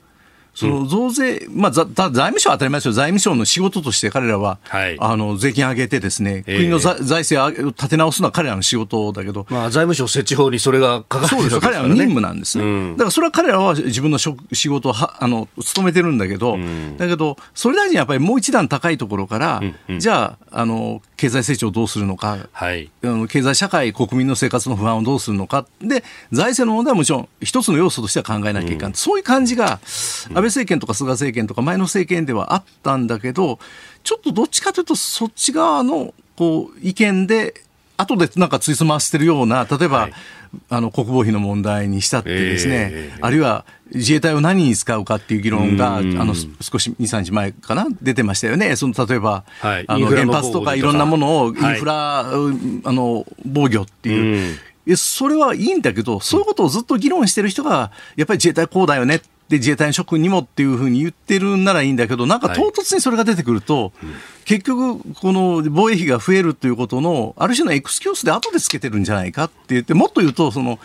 その増税、うん、まあ、財務省は当たり前ですよ、財務省の仕事として彼らは、はい、あの税金上げて、ですね、えー、国の財政を立て直すのは彼らの仕事だけど、
まあ、財務省設置法にそれがかかってる、ね、そうです
彼らの任務なんですね、うん、だからそれは彼らは自分の仕事をはあの務めてるんだけど、うん、だけど、総理大臣はやっぱりもう一段高いところから、うんうん、じゃああの、経済成長をどうするのか、はい、経済社会、国民の生活の不安をどうするのか、で財政の問題はもちろん、一つの要素としては考えなきゃいけない、そういう感じが、安倍政権とか菅政権政権とか前の政権ではあったんだけど、ちょっとどっちかというとそっち側のこう意見で後でなんかついつましてるような、例えば、はい、あの国防費の問題にしたってですね、えー、あるいは自衛隊を何に使うかっていう議論が、あの少し2、3日前かな、出てましたよね、その例えば、はい、あの原発とかいろんなものをインフラ、はい、あの防御っていう。それはいいんだけど、そういうことをずっと議論してる人が、やっぱり自衛隊こうだよねで自衛隊の諸君にもっていうふうに言ってるんならいいんだけど、なんか唐突にそれが出てくると、はい結局、この防衛費が増えるということの、ある種のエクスキュースで後でつけてるんじゃないかって言って、もっと言うと、その、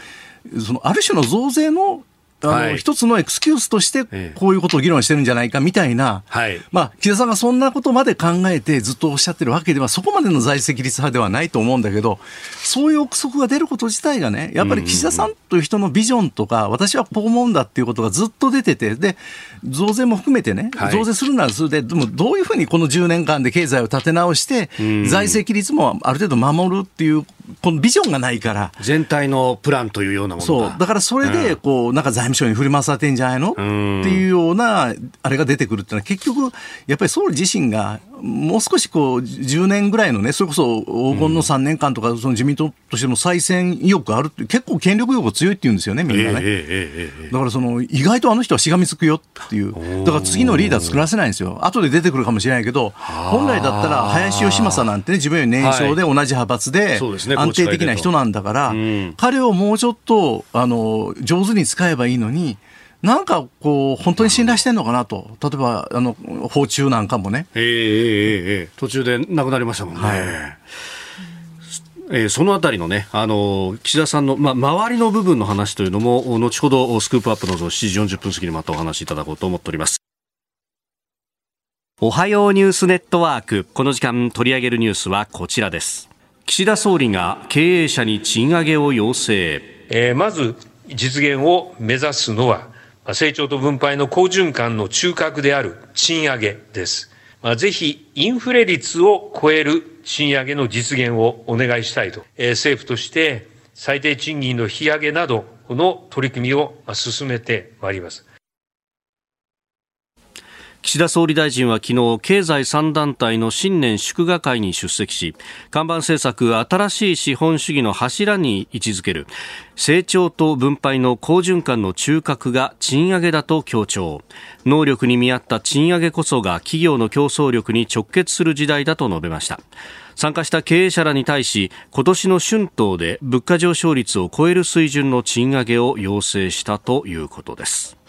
そのある種の増税のあの、はい、一つのエクスキュースとして、こういうことを議論してるんじゃないかみたいな、はい、まあ、岸田さんがそんなことまで考えてずっとおっしゃってるわけでは、そこまでの財政率派ではないと思うんだけど、そういう憶測が出ること自体がね、やっぱり岸田さんという人のビジョンとか、私はこう思うんだっていうことがずっと出てて、で、増税も含めてね、増税するならそれで、でもどういうふうにこの10年間で経済を立て直して、財政規律もある程度守るっていうこのビジョンがないから。
全体のプランというようなもの
そう。だからそれで、こう、なんか財務省に振り回されてんじゃないの？っていうような、あれが出てくるっていうのは、結局、やっぱり総理自身が、もう少しこう、10年ぐらいのね、それこそ黄金の3年間とか、その自民党としても再選意欲あるって、結構権力欲強いって言うんですよね、みんなね。だからその、意外とあの人はしがみつくよっていう。だから次のリーダー作らせないんですよ。後で出てくるかもしれないけど、本来だったら、林芳正なんてね、自分より年少で同じ派閥で、安定的な人なんだから、彼をもうちょっと、あの、上手に使えばいいのに、なんかこう、本当に信頼してんのかなと、例えば、あの、訪中なんかもね。
ええええ途中で亡くなりましたもんね。はいえー、そのあたりのね、あの岸田さんの、まあ、周りの部分の話というのも、後ほどスクープアップの7時40分過ぎにまたお話しいただこうと思っております。おはようニュースネットワーク。この時間取り上げるニュースはこちらです。岸田総理が経営者に賃上げを要請。
えー、まず、実現を目指すのは、成長と分配の好循環の中核である賃上げです。まあ、ぜひ、インフレ率を超える賃上げの実現をお願いしたいと、えー、政府として最低賃金の引上げなどの取り組みを進めてまいります。
岸田総理大臣は昨日経済3団体の新年祝賀会に出席し看板政策新しい資本主義の柱に位置づける。成長と分配の好循環の中核が賃上げだと強調。能力に見合った賃上げこそが企業の競争力に直結する時代だと述べました。参加した経営者らに対し今年の春闘で物価上昇率を超える水準の賃上げを要請したということです。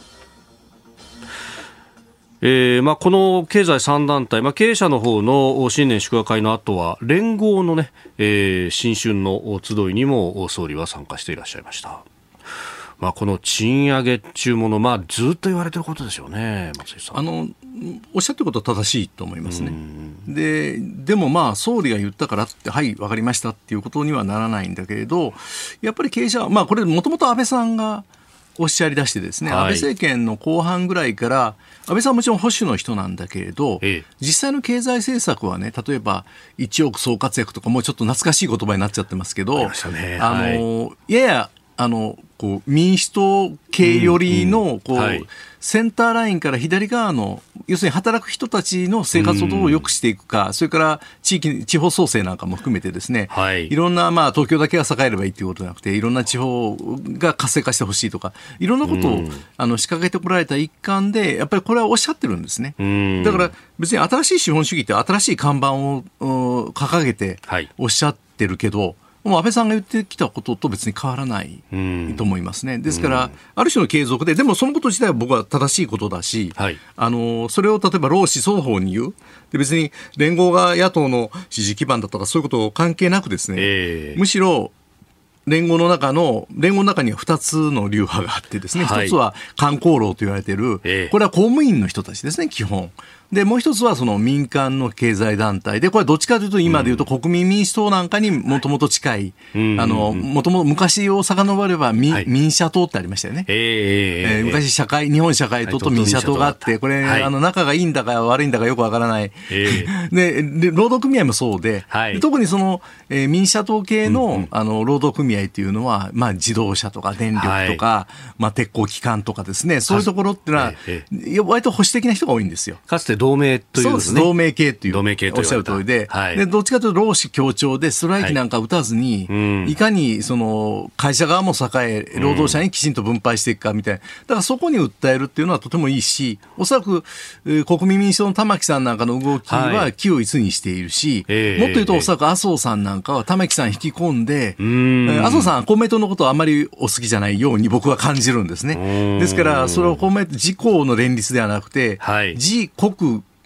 えーまあ、この経済3団体、まあ、経営者の方の新年祝賀会の後は連合のね、えー、新春の集いにも総理は参加していらっしゃいました。まあ、この賃上げ中もの、まあ、ずっと言われてることですよね、松井さん。
あのおっしゃってることは正しいと思いますね。ででもまあ総理が言ったからってはい分かりましたっていうことにはならないんだけれどやっぱり経営者はまあこれもともと安倍さんがおっしゃり出してですね、はい、安倍政権の後半ぐらいから安倍さんはもちろん保守の人なんだけれど、ええ、実際の経済政策はね、例えば1億総活躍とか、もうちょっと懐かしい言葉になっちゃってますけど、あ、ね、の、はい、ややあのこう民主党系寄りのこう、はい、センターラインから左側の要するに働く人たちの生活をどう良くしていくか、それから地域地方創生なんかも含めてですね、はい、いろんな、まあ、東京だけが栄えればいいということじゃなくていろんな地方が活性化してほしいとかいろんなことを、あの仕掛けてこられた一環でやっぱりこれはおっしゃってるんですね。だから別に新しい資本主義って新しい看板を掲げておっしゃってるけど、もう安倍さんが言ってきたことと別に変わらないと思いますね。ですから、ある種の継続で、でもそのこと自体は僕は正しいことだし、はい、あのそれを例えば労使双方に言う、で別に連合が野党の支持基盤だとかそういうこと関係なくですね、えー、むしろ連合の中の、連合の中には2つの流派があってですね、はい、1つは観光労と言われている、これは公務員の人たちですね、基本。で、もう一つはその民間の経済団体。で、これどっちかというと今でいうと国民民主党なんかにもともと近い、あの、もともと昔を遡れば民はい、民社党ってありましたよね。えー、えー、昔社会、日本社会党と民社党があって、これ、はい、あの、仲がいいんだか悪いんだかよくわからない。えー、でで、労働組合もそうで、はい、特にその、えー、民社党系の、うんうん、あの、労働組合っていうのは、まあ、自動車とか電力とか、はい、まあ、鉄鋼機関とかですね、そういうところってい。うのは、えー、割と保守的な人が多いんですよ。
かつて同盟という、ね、
同盟系という。同盟系とおっしゃる通りで、はい、で、どっちかというと労使協調でストライキなんか打たずに、はい、いかにその会社側も栄え、労働者にきちんと分配していくかみたいな。だからそこに訴えるっていうのはとてもいいし、おそらく、えー、国民民主党の玉木さんなんかの動きは気を一にしているし、はい、もっと言うとおそらく麻生さんなんかは玉木さん引き込んで、麻生さん公明党のことはあまりお好きじゃないように僕は感じるんですね。ですから、それを公明党、自公の連立ではなくて、はい、自国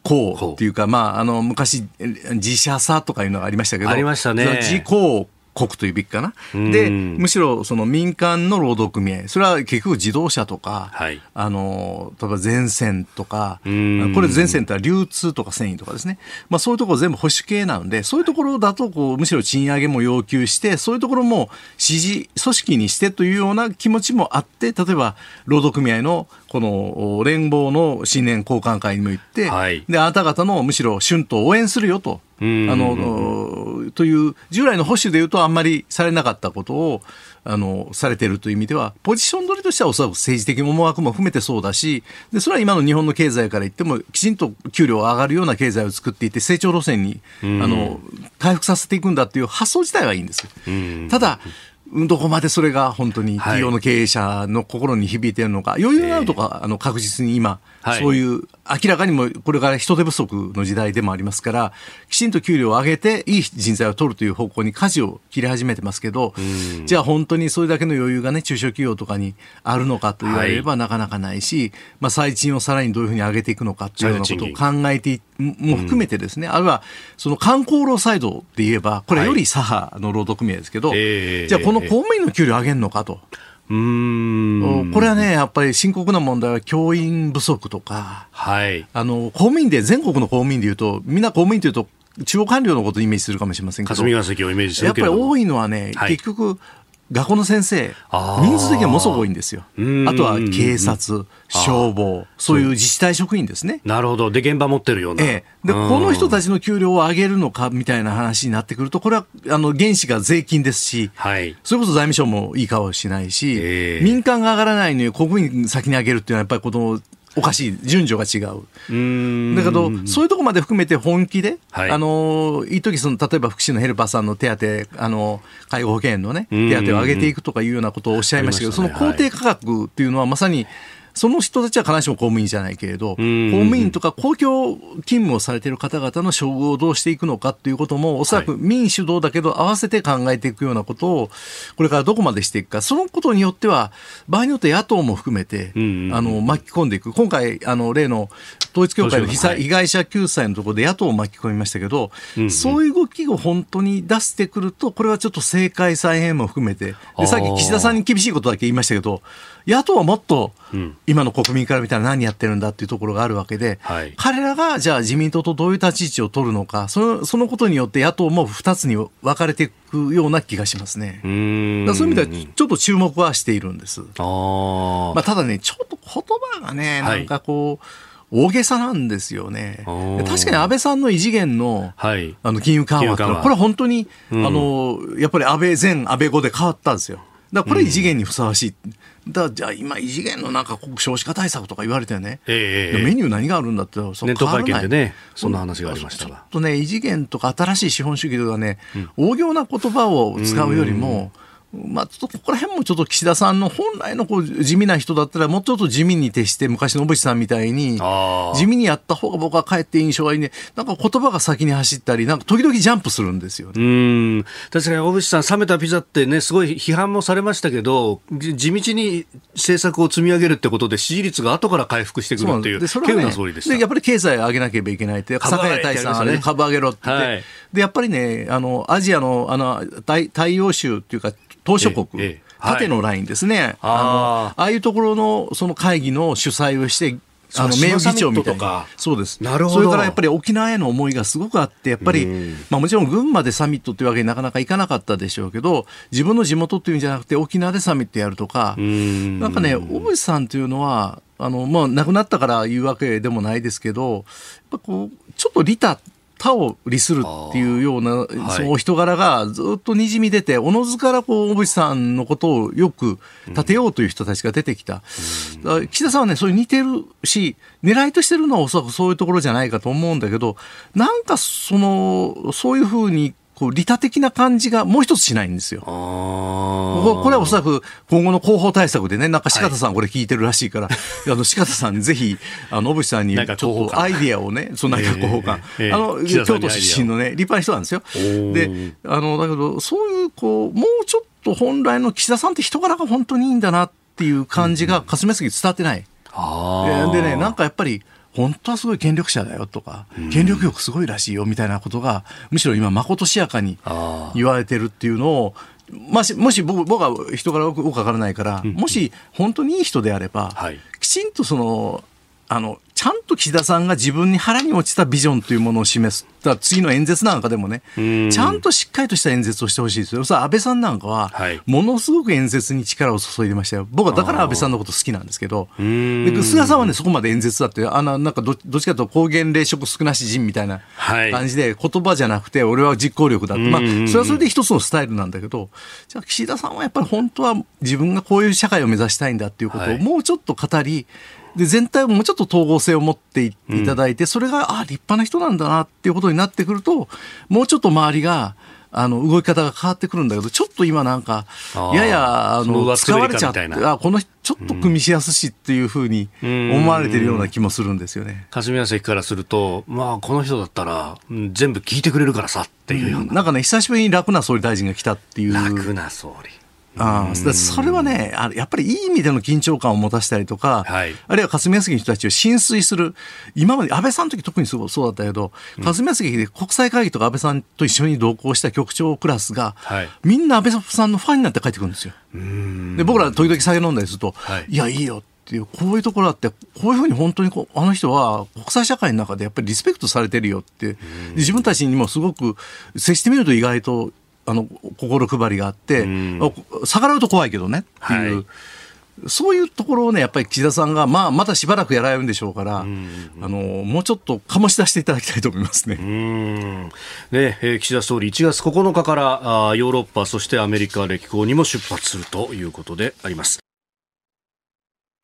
公っていうか、まあ、あの昔自社さとかいうのがありましたけど
ありましたね。
自公国というべきかな。で、むしろその民間の労働組合、それは結局自動車とか、はい、あの、例えば前線とか、これ前線っては流通とか繊維とかですね。まあそういうところ全部保守系なので、そういうところだとこう、むしろ賃上げも要求して、そういうところも支持組織にしてというような気持ちもあって、例えば労働組合のこの連合の新年交換会にも行って、はい、で、あなた方のむしろ春闘を応援するよと。あのという従来の保守でいうとあんまりされなかったことをあのされているという意味ではポジション取りとしてはおそらく政治的思惑も含めてそうだしでそれは今の日本の経済から言ってもきちんと給料が上がるような経済を作っていって成長路線にあの回復させていくんだっていう発想自体はいいんです。ただどこまでそれが本当に企業の経営者の心に響いているのか、余裕があるとか、あの確実に今、そういう明らかにもこれから人手不足の時代でもありますから、きちんと給料を上げて、いい人材を取るという方向に舵を切り始めてますけど、じゃあ本当にそれだけの余裕がね、中小企業とかにあるのかと言われればなかなかないし、まあ、最賃をさらにどういうふうに上げていくのかというようなことを考えても含めてですね、あるいはその観光労サイドで言えば、これより左派の労働組合ですけど、じゃあこの公務員の給料上げるのかと。うん。これはね、やっぱり深刻な問題は教員不足とか、はい、あの公務員で、全国の公務員でいうと、みんな公務員というと、中央官僚のことをイメージするかもしれませんけど、霞
が関をイメージする
やっぱり多いのはね、はい、結局、学校の先生、人数的にはものすごく多いんですよ。あとは警察、消防、そういう自治体職員ですね。
なるほど。で、現場持ってるような。え
え。で、この人たちの給料を上げるのかみたいな話になってくると、これは、あの、原資が税金ですし、はい、それこそ財務省もいい顔しないし、えー、民間が上がらないのに国民先に上げるっていうのは、やっぱりこの、おかしい。順序が違う。だけどそういうところまで含めて本気で、はい、あのいい時その例えば福祉のヘルパーさんの手当あの介護保険のね手当を上げていくとかいうようなことをおっしゃいましたけど、その公定価格っていうのはまさにその人たちは必ずしも公務員じゃないけれど、公務員とか公共勤務をされている方々の処遇をどうしていくのかということも、おそらく民主導だけど、合わせて考えていくようなことを、これからどこまでしていくか、そのことによっては、場合によって野党も含めて、あの巻き込んでいく、今回、あの例の統一教会の被害者救済のところで野党を巻き込みましたけど、そういう動きを本当に出してくると、これはちょっと政界再編も含めて、でさっき岸田さんに厳しいことだけ言いましたけど、野党はもっと今の国民から見たら何やってるんだっていうところがあるわけで、はい、彼らがじゃあ自民党とどういう立ち位置を取るのかそのそのことによって野党も2つに分かれていくような気がしますね。うそういう意味ではちょっと注目はしているんです。あまあ、ただねちょっと言葉がねなんかこう、大げさなんですよね。確かに安倍さんの異次元のはい、あの金融緩和ってこれは本当に、うん、あのやっぱり安倍前安倍後で変わったんですよ。だこれ異次元にふさわしい。だじゃあ今異次元のなんか少子化対策とか言われてね、えー、メニュー何があるんだって。そ
ネット会見でねそんな話がありました
ちょっとね異次元とか新しい資本主義とかね、うん、大行な言葉を使うよりも、うんまあ、ちょっとここら辺もちょっと岸田さんの本来のこう地味な人だったら、もうちょっと地味に徹して、昔の小渕さんみたいに、地味にやった方が僕はかえって印象がいいね、なんか言葉が先に走ったり、なんか時々ジャンプするんですよ、ね、うん。
確かに小渕さん、冷めたピザってね、すごい批判もされましたけど、地道に政策を積み上げるってことで、支持率が後から回復してくるっていう、でそれは、ね、総理で
でやっぱり経済を上げなければいけないって、坂谷大さん、株上げろってって、はい、でやっぱりね、あのアジアのあの大大洋州っていうか、島諸国、ええ縦のラインですね、はい、あのああいうところのその会議の主催をして、あの名誉議長みたいな、そうです、なるほど。それからやっぱり沖縄への思いがすごくあって、やっぱり、まあ、もちろん群馬でサミットというわけになかなかいかなかったでしょうけど、自分の地元っていうんじゃなくて、沖縄でサミットやるとか、ん。なんかね、小渕さんというのは、あのまあ、亡くなったから言うわけでもないですけど、やっぱこうちょっと利他他を利するっていうような、その人柄がずっとにじみ出て、おのずからこう小渕さんのことをよく立てようという人たちが出てきた、うん、岸田さんはね、それ似てるし、狙いとしてるのはおそらくそういうところじゃないかと思うんだけど、なんかその、そういうふうにこう利他的な感じがもう一つしないんですよ。これはおそらく今後の広報対策でね、なんか鹿田さんこれ聞いてるらしいから、はい、あの鹿田さんぜひ、あの、小渕さんにちょっとアイディアをね、その内閣広報官、えー、あの、京都出身のね、立派な人なんですよ。で、あの、だけど、そういう、こう、もうちょっと本来の岸田さんって人柄が本当にいいんだなっていう感じが霞が関伝わってない。でね、なんかやっぱり、本当はすごい権力者だよとか、権力欲すごいらしいよみたいなことが、むしろ今、まことしやかに言われてるっていうのを、もしもし僕僕は人からよく分からないから、もし本当にいい人であれば、はい、きちんとそのあのちゃんと岸田さんが自分に腹に落ちたビジョンというものを示す。だ次の演説なんかでもね、ちゃんとしっかりとした演説をしてほしいですよ。さあ、安倍さんなんかは、ものすごく演説に力を注いでましたよ。僕はだから安倍さんのこと好きなんですけど、で菅さんはね、そこまで演説だって、あの、なんかどどっちかというと公言霊食少なし人みたいな感じで、言葉じゃなくて、俺は実行力だって。まあ、それはそれで一つのスタイルなんだけど、じゃあ岸田さんはやっぱり本当は自分がこういう社会を目指したいんだっていうことをもうちょっと語り、で全体をもうちょっと統合性を持っていただいて、それがあ立派な人なんだなっていうことになってくるともうちょっと周りがあの動き方が変わってくるんだけど、ちょっと今なんか、ややあの使われちゃって、あこの人、ちょっと組みしやすしっていうふうに思われてるような気もするんですよね。
霞が関からすると、まあ、この人だったら、全部聞いてくれるからさっていうような、
うん、なんかね、久しぶりに楽な総理大臣が来たっていう。
楽な総理
あそれはねあやっぱりいい意味での緊張感を持たせたりとか、はい、あるいは霞が関の人たちを浸水する。今まで安倍さんの時特にそうだったけど、うん、霞が関で国際会議とか安倍さんと一緒に同行した局長クラスが、はい、みんな安倍さんのファンになって帰ってくるんですよ。で僕ら時々酒飲んだりすると、はい、いやいいよっていうこういうところだってこういうふうに本当にこうあの人は国際社会の中でやっぱりリスペクトされてるよって自分たちにもすごく接してみると意外とあの心配りがあって、逆らうと怖いけどねっていう。はいそういうところをね、やっぱり岸田さんが、まあ、またしばらくやられるんでしょうから、あの、もうちょっと醸し出していただきたいと思いますね。
ね、えー、岸田総理、1月9日からあヨーロッパ、そしてアメリカ歴訪にも出発するということであります。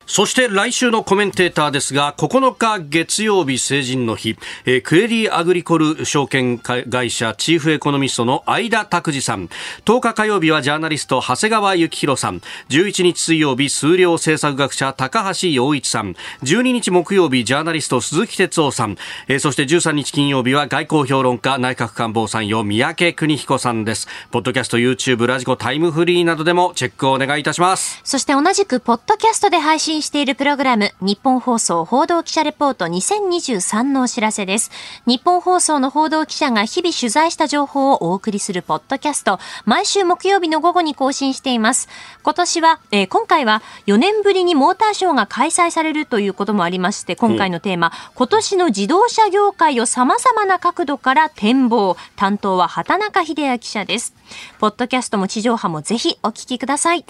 そして来週のコメンテーターですが、9日月曜日成人の日、えー、クエリーアグリコル証券会社チーフエコノミストの相田拓司さん、10日火曜日はジャーナリスト長谷川幸宏さん、11日水曜日数量政策学者高橋洋一さん、12日木曜日ジャーナリスト鈴木哲夫さん、えー、そして13日金曜日は外交評論家内閣官房参与三宅邦彦さんです。ポッドキャスト、YouTube、ラジコ、タイムフリーなどでもチェックをお願いいたします。
そして同じくポッドキャストで配信信しているプログラム、日本放送報道記者レポート2023のお知らせです。日本放送の報道記者が日々取材した情報をお送りするポッドキャスト、毎週木曜日の午後に更新しています。今年は、えー、今回は4年ぶりにモーターショーが開催されるということもありまして、今回のテーマ、今年の自動車業界を様々な角度から展望。担当は畑中秀也記者です。ポッドキャストも地上波もぜひお聞きください。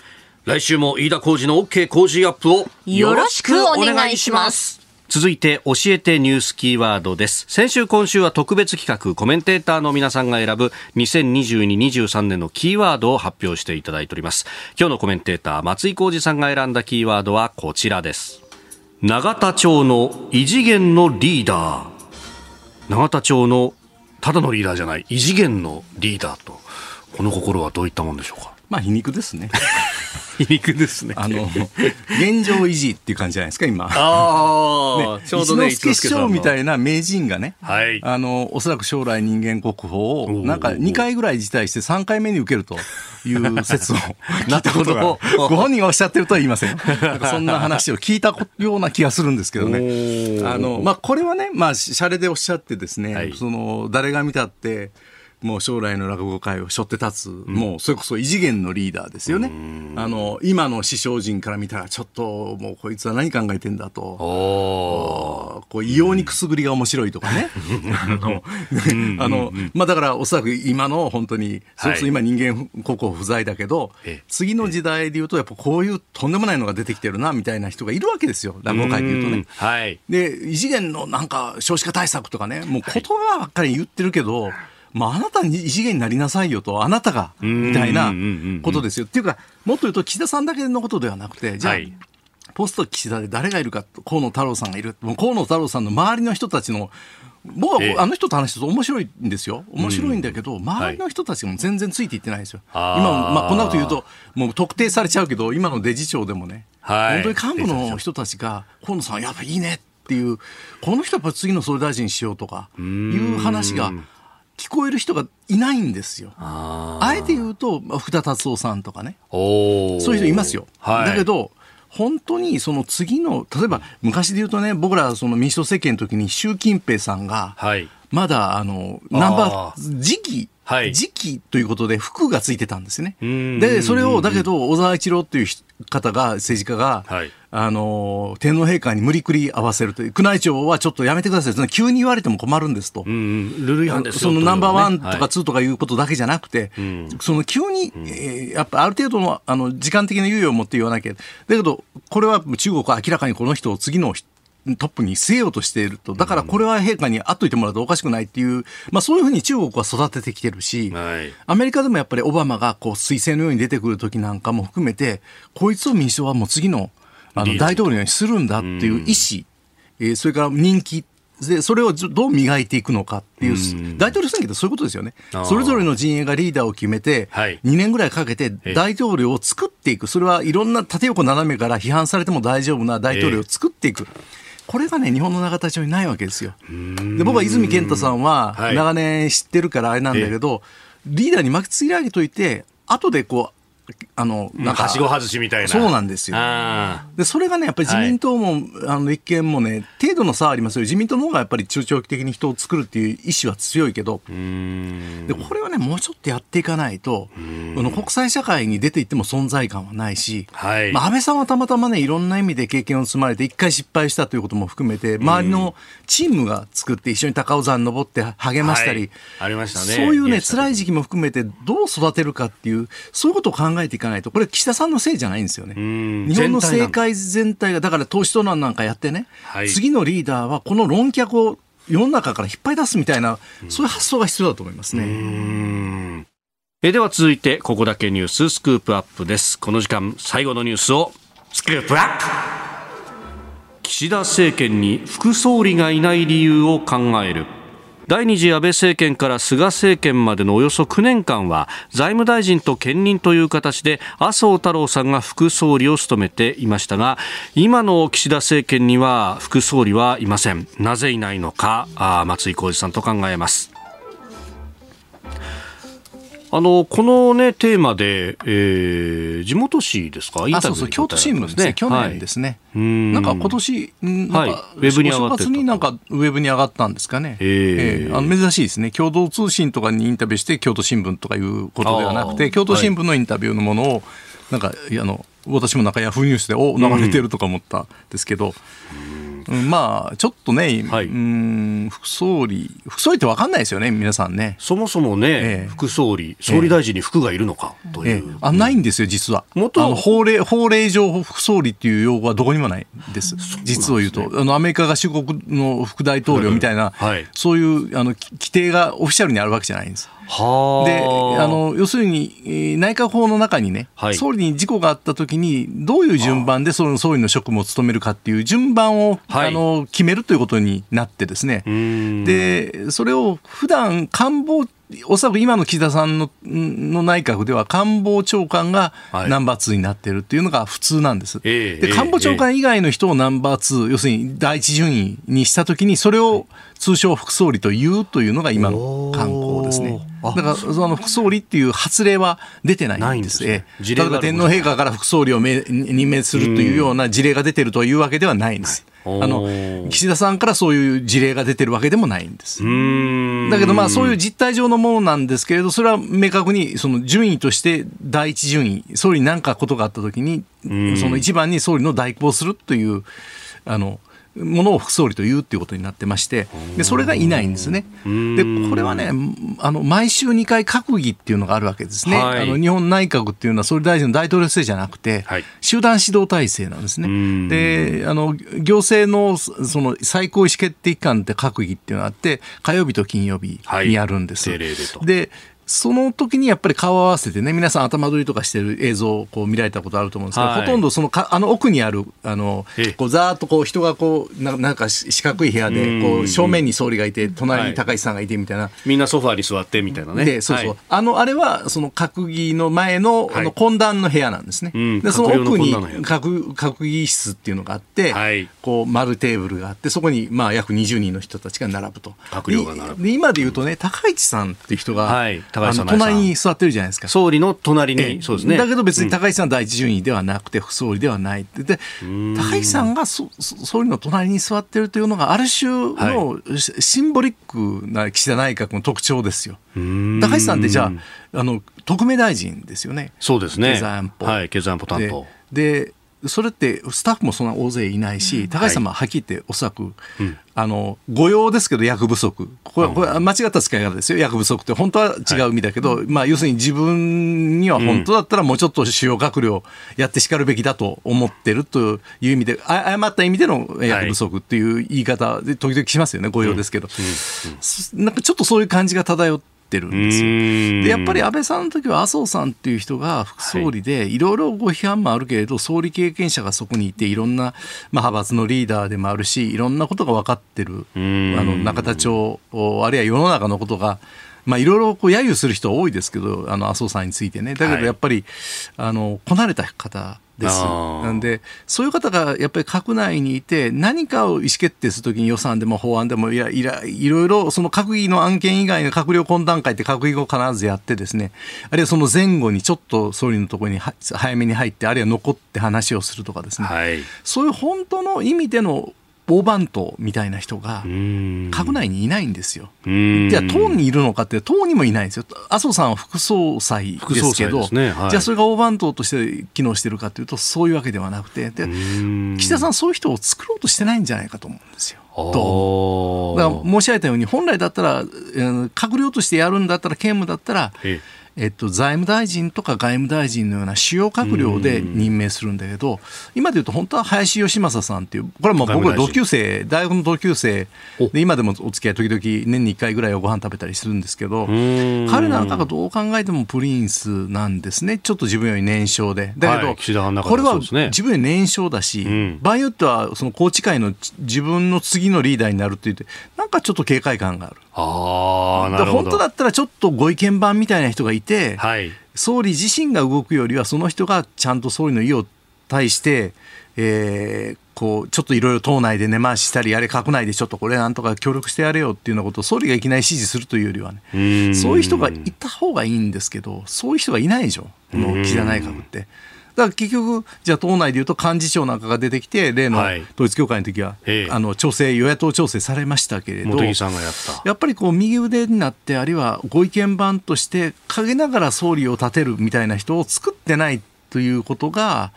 来週も飯田浩二の OK 工事アップを
よろしくお願いします。
続いて教えてニュースキーワードです。先週今週は特別企画コメンテーターの皆さんが選ぶ2022-23年のキーワードを発表していただいております。今日のコメンテーター松井浩二さんが選んだキーワードはこちらです。永田町の異次元のリーダー。永田町のただのリーダーじゃない異次元のリーダーと。この心はどういったもんでしょうか？
まあ皮肉ですね。
皮肉ですね。
あの、現状維持っていう感じじゃないですか、今。
あ
あ、ね、ちょうどね、一之輔師匠みたいな名人がね、はい、あの、おそらく将来人間国宝を、なんか2回ぐらい辞退して3回目に受けるという <laughs> 説を聞いたことが、ご本人がおっしゃってるとは言いません。なんかそんな話を聞いたような気がするんですけどね。あの、まあ、これはね、まあ、シャレでおっしゃってですね、はい、その、誰が見たって、もう将来の落語界を背負って立つ、うん、もうそれこそ異次元のリーダーですよね。あの、今の師匠陣から見たら、ちょっともうこいつは何考えてんだと。こう異様にくすぐりが面白いとかね。<laughs> あの、まあだからおそらく今の本当に、それこそ今人間国宝不在だけど、はい、次の時代で言うとやっぱこういうとんでもないのが出てきてるな、みたいな人がいるわけですよ。落語界で言うとね。はい。で、異次元のなんか少子化対策とかね、もう言葉ばっかり言ってるけど、まあ、あなたに異次元になりなさいよと、あなたが、みたいなことですよ。っていうか、もっと言うと、岸田さんだけのことではなくて、じゃあ、はい、ポスト岸田で誰がいるか、河野太郎さんがいる。もう河野太郎さんの周りの人たちの、僕はあの人と話すと面白いんですよ。面白いんだけど、周りの人たちも全然ついていってないんですよ。はい、今、まあ、こんなこと言うと、もう特定されちゃうけど、今のデジ庁でもね、はい、本当に幹部の人たちが、河野さんやっぱいいねっていう、この人やっぱ次の総理大臣しようとかいう話が、聞こえる人がいないんですよ。あえて言うと、福田達夫さんとかね。そういう人いますよ。はい、だけど、本当にその次の、例えば昔で言うとね、僕らその民主党政権の時に習近平さんが、まだあの、ナンバー、時期、はい、時期ということで服がついてたんですね。で、それを、だけど、小沢一郎っていう方が、政治家が、はい、あの、天皇陛下に無理くり合わせるという、宮内庁はちょっとやめてください。急に言われても困るんですと。うんう
ん、ルール違反です
そのナンバーワンとかツーとかいうことだけじゃなくて、はい、その急に、えー、やっぱある程度の、あの、時間的な猶予を持って言わなきゃ。だけど、これは中国は明らかにこの人を次の人、トップに据えようとしていると。だからこれは陛下に会っといてもらうとおかしくないっていう、まあそういうふうに中国は育ててきてるし、はい、アメリカでもやっぱりオバマがこう彗星のように出てくる時なんかも含めて、こいつを民主党はもう次のあの大統領にするんだっていう意思、えー、それから人気でそれをどう磨いていくのかっていう、大統領選挙ってそういうことですよね。それぞれの陣営がリーダーを決めて、2年ぐらいかけて大統領を作っていく。それはいろんな縦横斜めから批判されても大丈夫な大統領を作っていく。これがね、日本の永田町にないわけですよ。で僕は泉健太さんは長年知ってるからあれなんだけど、リーダーに巻きつけ上げといて、後でこう、
あの、なんか、はしご外しみたいな。
そうなんですよ。で、それがね、やっぱり自民党も、はい、あの、立憲もね、程度の差はありますよ。自民党の方がやっぱり中長期的に人を作るっていう意思は強いけど、で、これはね、もうちょっとやっていかないと、この国際社会に出ていっても存在感はないし、はい、まあ、安倍さんはたまたまね、いろんな意味で経験を積まれて、一回失敗したということも含めて、周りのチームが作って一緒に高尾山登って励ましたり、
はい、ありましたね。
そういうね、辛い時期も含めて、どう育てるかっていう、そういうことを考えていかないと、これ岸田さんのせいじゃないんですよね。日本の政界全体が、だから党首討論なんかやってね、はい、次のリーダーはこの論客を世の中から引っ張り出すみたいな、そういう発想が必要だと思いますね。
えでは続いて、ここだけニューススクープアップです。この時間、最後のニュースをスクープアップ岸田政権に副総理がいない理由を考える。第2次安倍政権から菅政権までのおよそ9年間は財務大臣と兼任という形で麻生太郎さんが副総理を務めていましたが今の岸田政権には副総理はいません。なぜいないのか松井浩二さんと考えます。あのこの、ね、テーマで、えー、地元紙ですか、
あそうそう京都新聞ですね、去年ですね、はい、なんか今年なんか、はい、ウェブに上がってになんかウェブに上がったんですかね、えー、えー、あの珍しいですね、共同通信とかにインタビューして、京都新聞とかいうことではなくて、京都新聞のインタビューのものを、なんか、あの私もなんかヤフーニュースで、お流れてるとか思ったんですけど。うんまあ、ちょっとね、はい、うん副総理、副総理って分かんないですよね、皆さんね。
そもそもね、ええ、副総理、総理大臣に副がいるのかという、え
え、あないんですよ、実は。元あの法令法令上、副総理っていう用語はどこにもないです、実を言うと、あのアメリカ合衆国の副大統領みたいな、はい、そういうあの規定がオフィシャルにあるわけじゃないんです。であの要するに内閣法の中にね、はい、総理に事故があったときにどういう順番でその総理の職務を務めるかっていう順番を、はい、あの決めるということになってですね。でそれを普段官房おそらく今の岸田さんのの内閣では官房長官がナンバー2になっているっていうのが普通なんです。はい、で官房長官以外の人をナンバー2、要するに第一順位にしたときにそれを通称副総理というというのが今の慣行ですね。だからその副総理っていう発令は出てないんです。ね、例えば天皇陛下から副総理を任命するというような事例が出てるというわけではないんです。あの岸田さんからそういう事例が出てるわけでもないんです。だけどまあそういう実態上のものなんですけれどそれは明確にその順位として第一順位総理に何かことがあった時にその一番に総理の代行するというあのものを副総理というっていうことになってましてでそれがいないんですね。でこれはねあの毎週2回閣議っていうのがあるわけですね、はい、あの日本内閣っていうのは総理大臣の大統領制じゃなくて、はい、集団指導体制なんですね。であの行政のその最高意思決定機関って閣議っていうのがあって火曜日と金曜日にやるんです。はい、でその時にやっぱり顔を合わせてね、皆さん頭取りとかしてる映像をこう見られたことあると思うんですけど、はい、ほとんどそのかあの奥にある、あの、こうざーっとこう人がこう、ななんか四角い部屋で、こう正面に総理がいて、隣に高市さんがいてみたいな。はい、
みんなソファーに座ってみたいなね。
で、そうそう。はい、あの、あれはその閣議の前のあの懇談の部屋なんですね。うん、で、その奥に閣閣議室っていうのがあって、こう丸テーブルがあって、そこにまあ約20人の人たちが並ぶと。
閣僚が並ぶ。
で今で言うとね、高市さんっていう人が、はい、高市隣に座ってるじゃないですか。
総理の隣に、そうですね。
だけど別に高市さん第一順位ではなくて、副総理ではないで、高市さんが総理の隣に座ってるというのが、ある種のシンボリックな岸田内閣の特徴ですよ。高市さんってじゃあ、あの特命大臣ですよね。
そうですね。
経済安保。
はい、経済安保担当。
でそれってスタッフもそんな大勢いないし、高橋さんもはっきり言っておそらく、あの御用ですけど役不足。これこれ間違った使い方ですよ。役不足って本当は違う意味だけど、まあ、要するに自分には本当だったらもうちょっと主要閣僚やってしかるべきだと思ってるという意味で誤った意味での役不足っていう言い方で時々しますよね。御用ですけど、なんかちょっとそういう感じが漂ってってるんですよ。でやっぱり安倍さんの時は麻生さんっていう人が副総理で、い。ろいろご批判もあるけれど総理経験者がそこにいていろんな、まあ、派閥のリーダーでもあるしいろんなことが分かってるあの中田町あるいは世の中のことがまあ、いろいろこう揶揄する人多いですけどあの麻生さんについてね。だけどやっぱり、はい、あのこなれた方です。なんで、そういう方がやっぱり閣内にいて、何かを意思決定するときに予算でも法案でもいやいやいろいろ、その閣議の案件以外の閣僚懇談会って閣議後必ずやってですね、あるいはその前後にちょっと総理のところに早めに入って、あるいは残って話をするとかですね、はい、そういう本当の意味での大番頭みたいな人が閣内にいないんですよ。じゃあ党にいるのかって党にもいないんですよ。麻生さんは副総裁ですけど、ね。はい、じゃあそれが大番頭として機能してるかというとそういうわけではなくて。で岸田さんそういう人を作ろうとしてないんじゃないかと思うんですよ。とだから申し上げたように本来だったら閣僚としてやるんだったら兼務だったら。えええっと、財務大臣とか外務大臣のような主要閣僚で任命するんだけど、今でいうと本当は林芳正さんっていう、これはもう僕ら同級生、大学の同級生で、今でもお付き合い、時々年に1回ぐらいご飯食べたりするんですけど、彼なんかがどう考えてもプリンスなんですね、ちょっと自分より年少で。だけど、これは自分より年少だし、場合によっては、その宏池会の自分の次のリーダーになるって言って、なんかちょっと警戒感がある。
あ
本当だったらちょっとご意見番みたいな人がいて、はい、総理自身が動くよりはその人がちゃんと総理の意を対して、えー、こうちょっといろいろ党内で根回ししたりあれ閣内でちょっとこれなんとか協力してやれよっていうようなことを総理がいきなり指示するというよりはねそういう人がいた方がいいんですけどそういう人がいないでしょこの岸田内閣って。だから結局、じゃあ党内でいうと幹事長なんかが出てきて、例の統一教会の時は、はい、あの調整、与野党調整されましたけれど、
や
やっぱりこう右腕になって、あるいはご意見番として、陰ながら総理を立てるみたいな人を作ってないということが、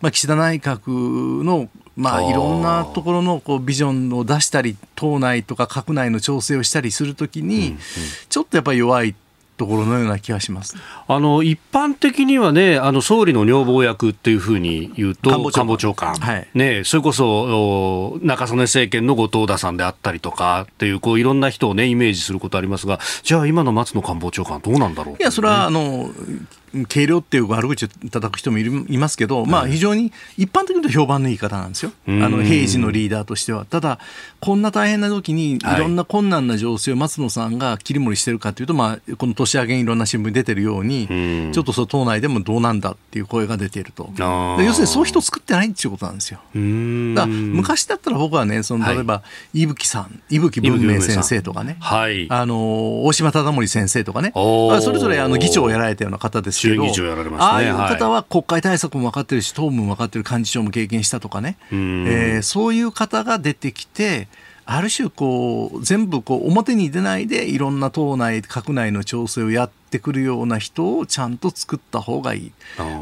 まあ、岸田内閣のまあ、いろんなところのこうビジョンを出したり党内とか閣内の調整をしたりするときに、ちょっとやっぱり弱いところのような気がします。
あの一般的にはね、あの総理の女房役っていうふうに言うと、官房長官、はい、ね、それこそ中曽根政権の後藤田さんであったりとかっていう、こういろんな人をね、イメージすることありますが、じゃあ、今の松野官房長官、どうなんだろう、ね、
いや、それはあの軽量っていう悪口を叩く人もいるいますけど、まあ、非常に一般的に評判のいい方なんですよ、あの平時のリーダーとしては。ただ、こんな大変な時にい。ろんな困難な情勢を松野さんが切り盛りしてるかというと、まあ、この年明けにいろんな新聞に出てるように、ちょっとそ党内でもどうなんだっていう声が出ていると。要するにそういう人作ってないっていうことなんですよ。だ昔だったら僕はね、その例えば、伊吹さん、伊吹文明先生とかね、はい、あの大島忠盛先生とかね、それぞれあの議長をやられたような方ですけど、ああいう方は国会対策も分かってるし、党務も分かってる幹事長も経験したとかね、えー、そういう方が出てきて、ある種こう全部こう表に出ないでいろんな党内閣内の調整をやってくるような人をちゃんと作った方がいい。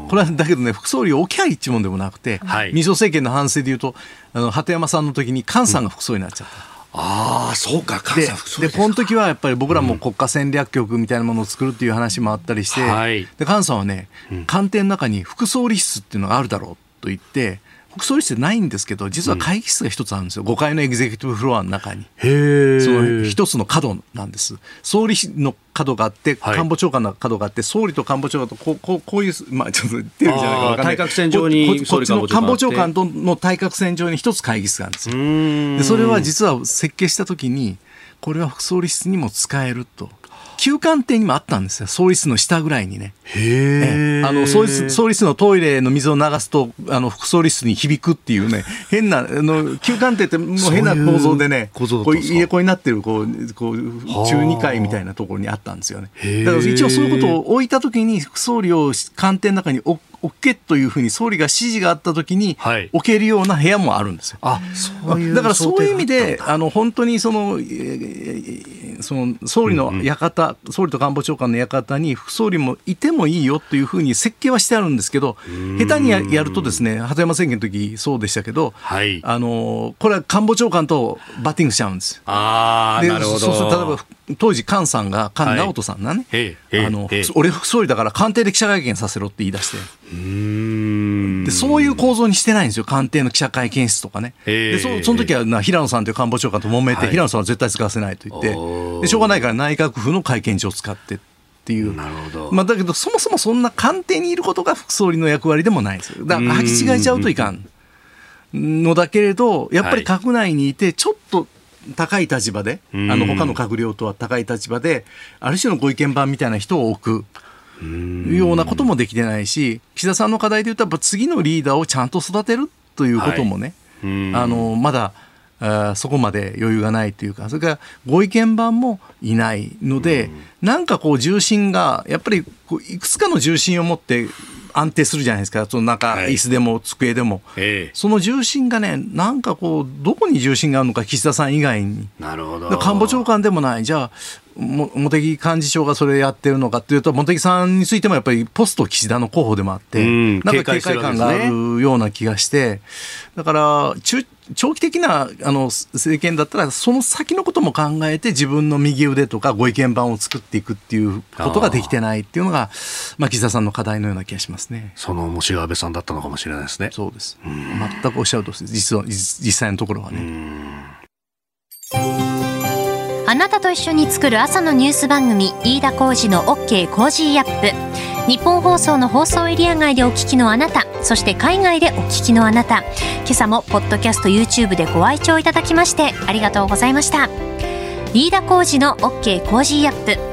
これはだけどね副総理を置きゃい一問でもなくて、はい、民主政権の反省でいうとあの鳩山さんの時に菅さんが副総理になっちゃった。うん
ああ、そうか、
ででこの時はやっぱり僕らも国家戦略局みたいなものを作るっていう話もあったりして、はい、で菅さんはね、官邸の中に副総理室っていうのがあるだろうと言って、国総理室ないんですけど実は会議室が一つあるんですよ、うん、5階のエグゼクティブフロアの中に。その一つの角なんです。総理の角があって、官房長官の角があって、総理と官房長官とこうこうこういう、まあ、ちょっとじゃないか分かんない。対角線上にこっちの官房長官との対角線上に一つ会議室があるんですよ。でそれは実は設計したときにこれは副総理室にも使えると。休館亭にもあったんですよ、総理室の下ぐらいにね。
へ
あの総理室総理室のトイレの水を流すとあの副総理室に響くっていうね、変な、あの休館亭ってもう変な構造でね、こう家子になってるこうこう中2階みたいなところにあったんですよね。だから一応そういうことを置いたときに、副総理を官邸の中に置置けというふうに総理が指示があったときに置けるような部屋もあるんですよ。
あ
そういうだからそういう意味であの本当にその,、えー、その総理の館、うんうん、総理と官房長官の館に副総理もいてもいいよというふうに設計はしてあるんですけど下手にやるとですね鳩山政権の時そうでしたけど、はい、あのこれは官房長官とバッティングしちゃうんです。
あなるほど。
そうすると例えば当時菅さんが菅直人さんがね、はい、あの俺副総理だから官邸で記者会見させろって言い出して。でそういう構造にしてないんですよ、官邸の記者会見室とかね。でそその時はな平野さんという官房長官と揉めて、はい、平野さんは絶対使わせないと言ってで、しょうがないから内閣府の会見所を使ってっていう。なるほど。まあ、だけど、そもそもそんな官邸にいることが副総理の役割でもないんですよ。だから、履き違えちゃうといかん。のだけれど、やっぱり閣内にいて、ちょっと、高い立場で、あの他の閣僚とは高い立場で、ある種のご意見番みたいな人を置く。ようなこともできてないし岸田さんの課題でいうとやっぱ次のリーダーをちゃんと育てるということもね、はい、あのまだあそこまで余裕がないというかそれからご意見番もいないので、なんかこう重心がやっぱりこういくつかの重心を持って安定するじゃないですか、そのなんか椅子でも机でも、はい、その重心がね、なんかこう、どこに重心があるのか、岸田さん以外に。
なるほど。
官房長官でもない、じゃあ、茂木幹事長がそれやってるのかっていうと、茂木さんについてもやっぱりポスト岸田の候補でもあって、なんか警戒感があるような気がして、だから中、長期的なあの政権だったら、その先のことも考えて、自分の右腕とかご意見番を作っていくっていうことができてないっていうのが、まあ、岸田さんの課題のような気がしますね
その重し安倍さんだったのかもしれないですね。
そうです。全くおっしゃるとおりです。実は実際のところはね。
あなたと一緒に作る朝のニュース番組飯田浩司の OK コージーアップ。ニッポン放送の放送エリア外でお聞きのあなたそして海外でお聞きのあなた。今朝もポッドキャスト YouTube でご愛聴いただきましてありがとうございました。飯田浩司の OK コージーアップ。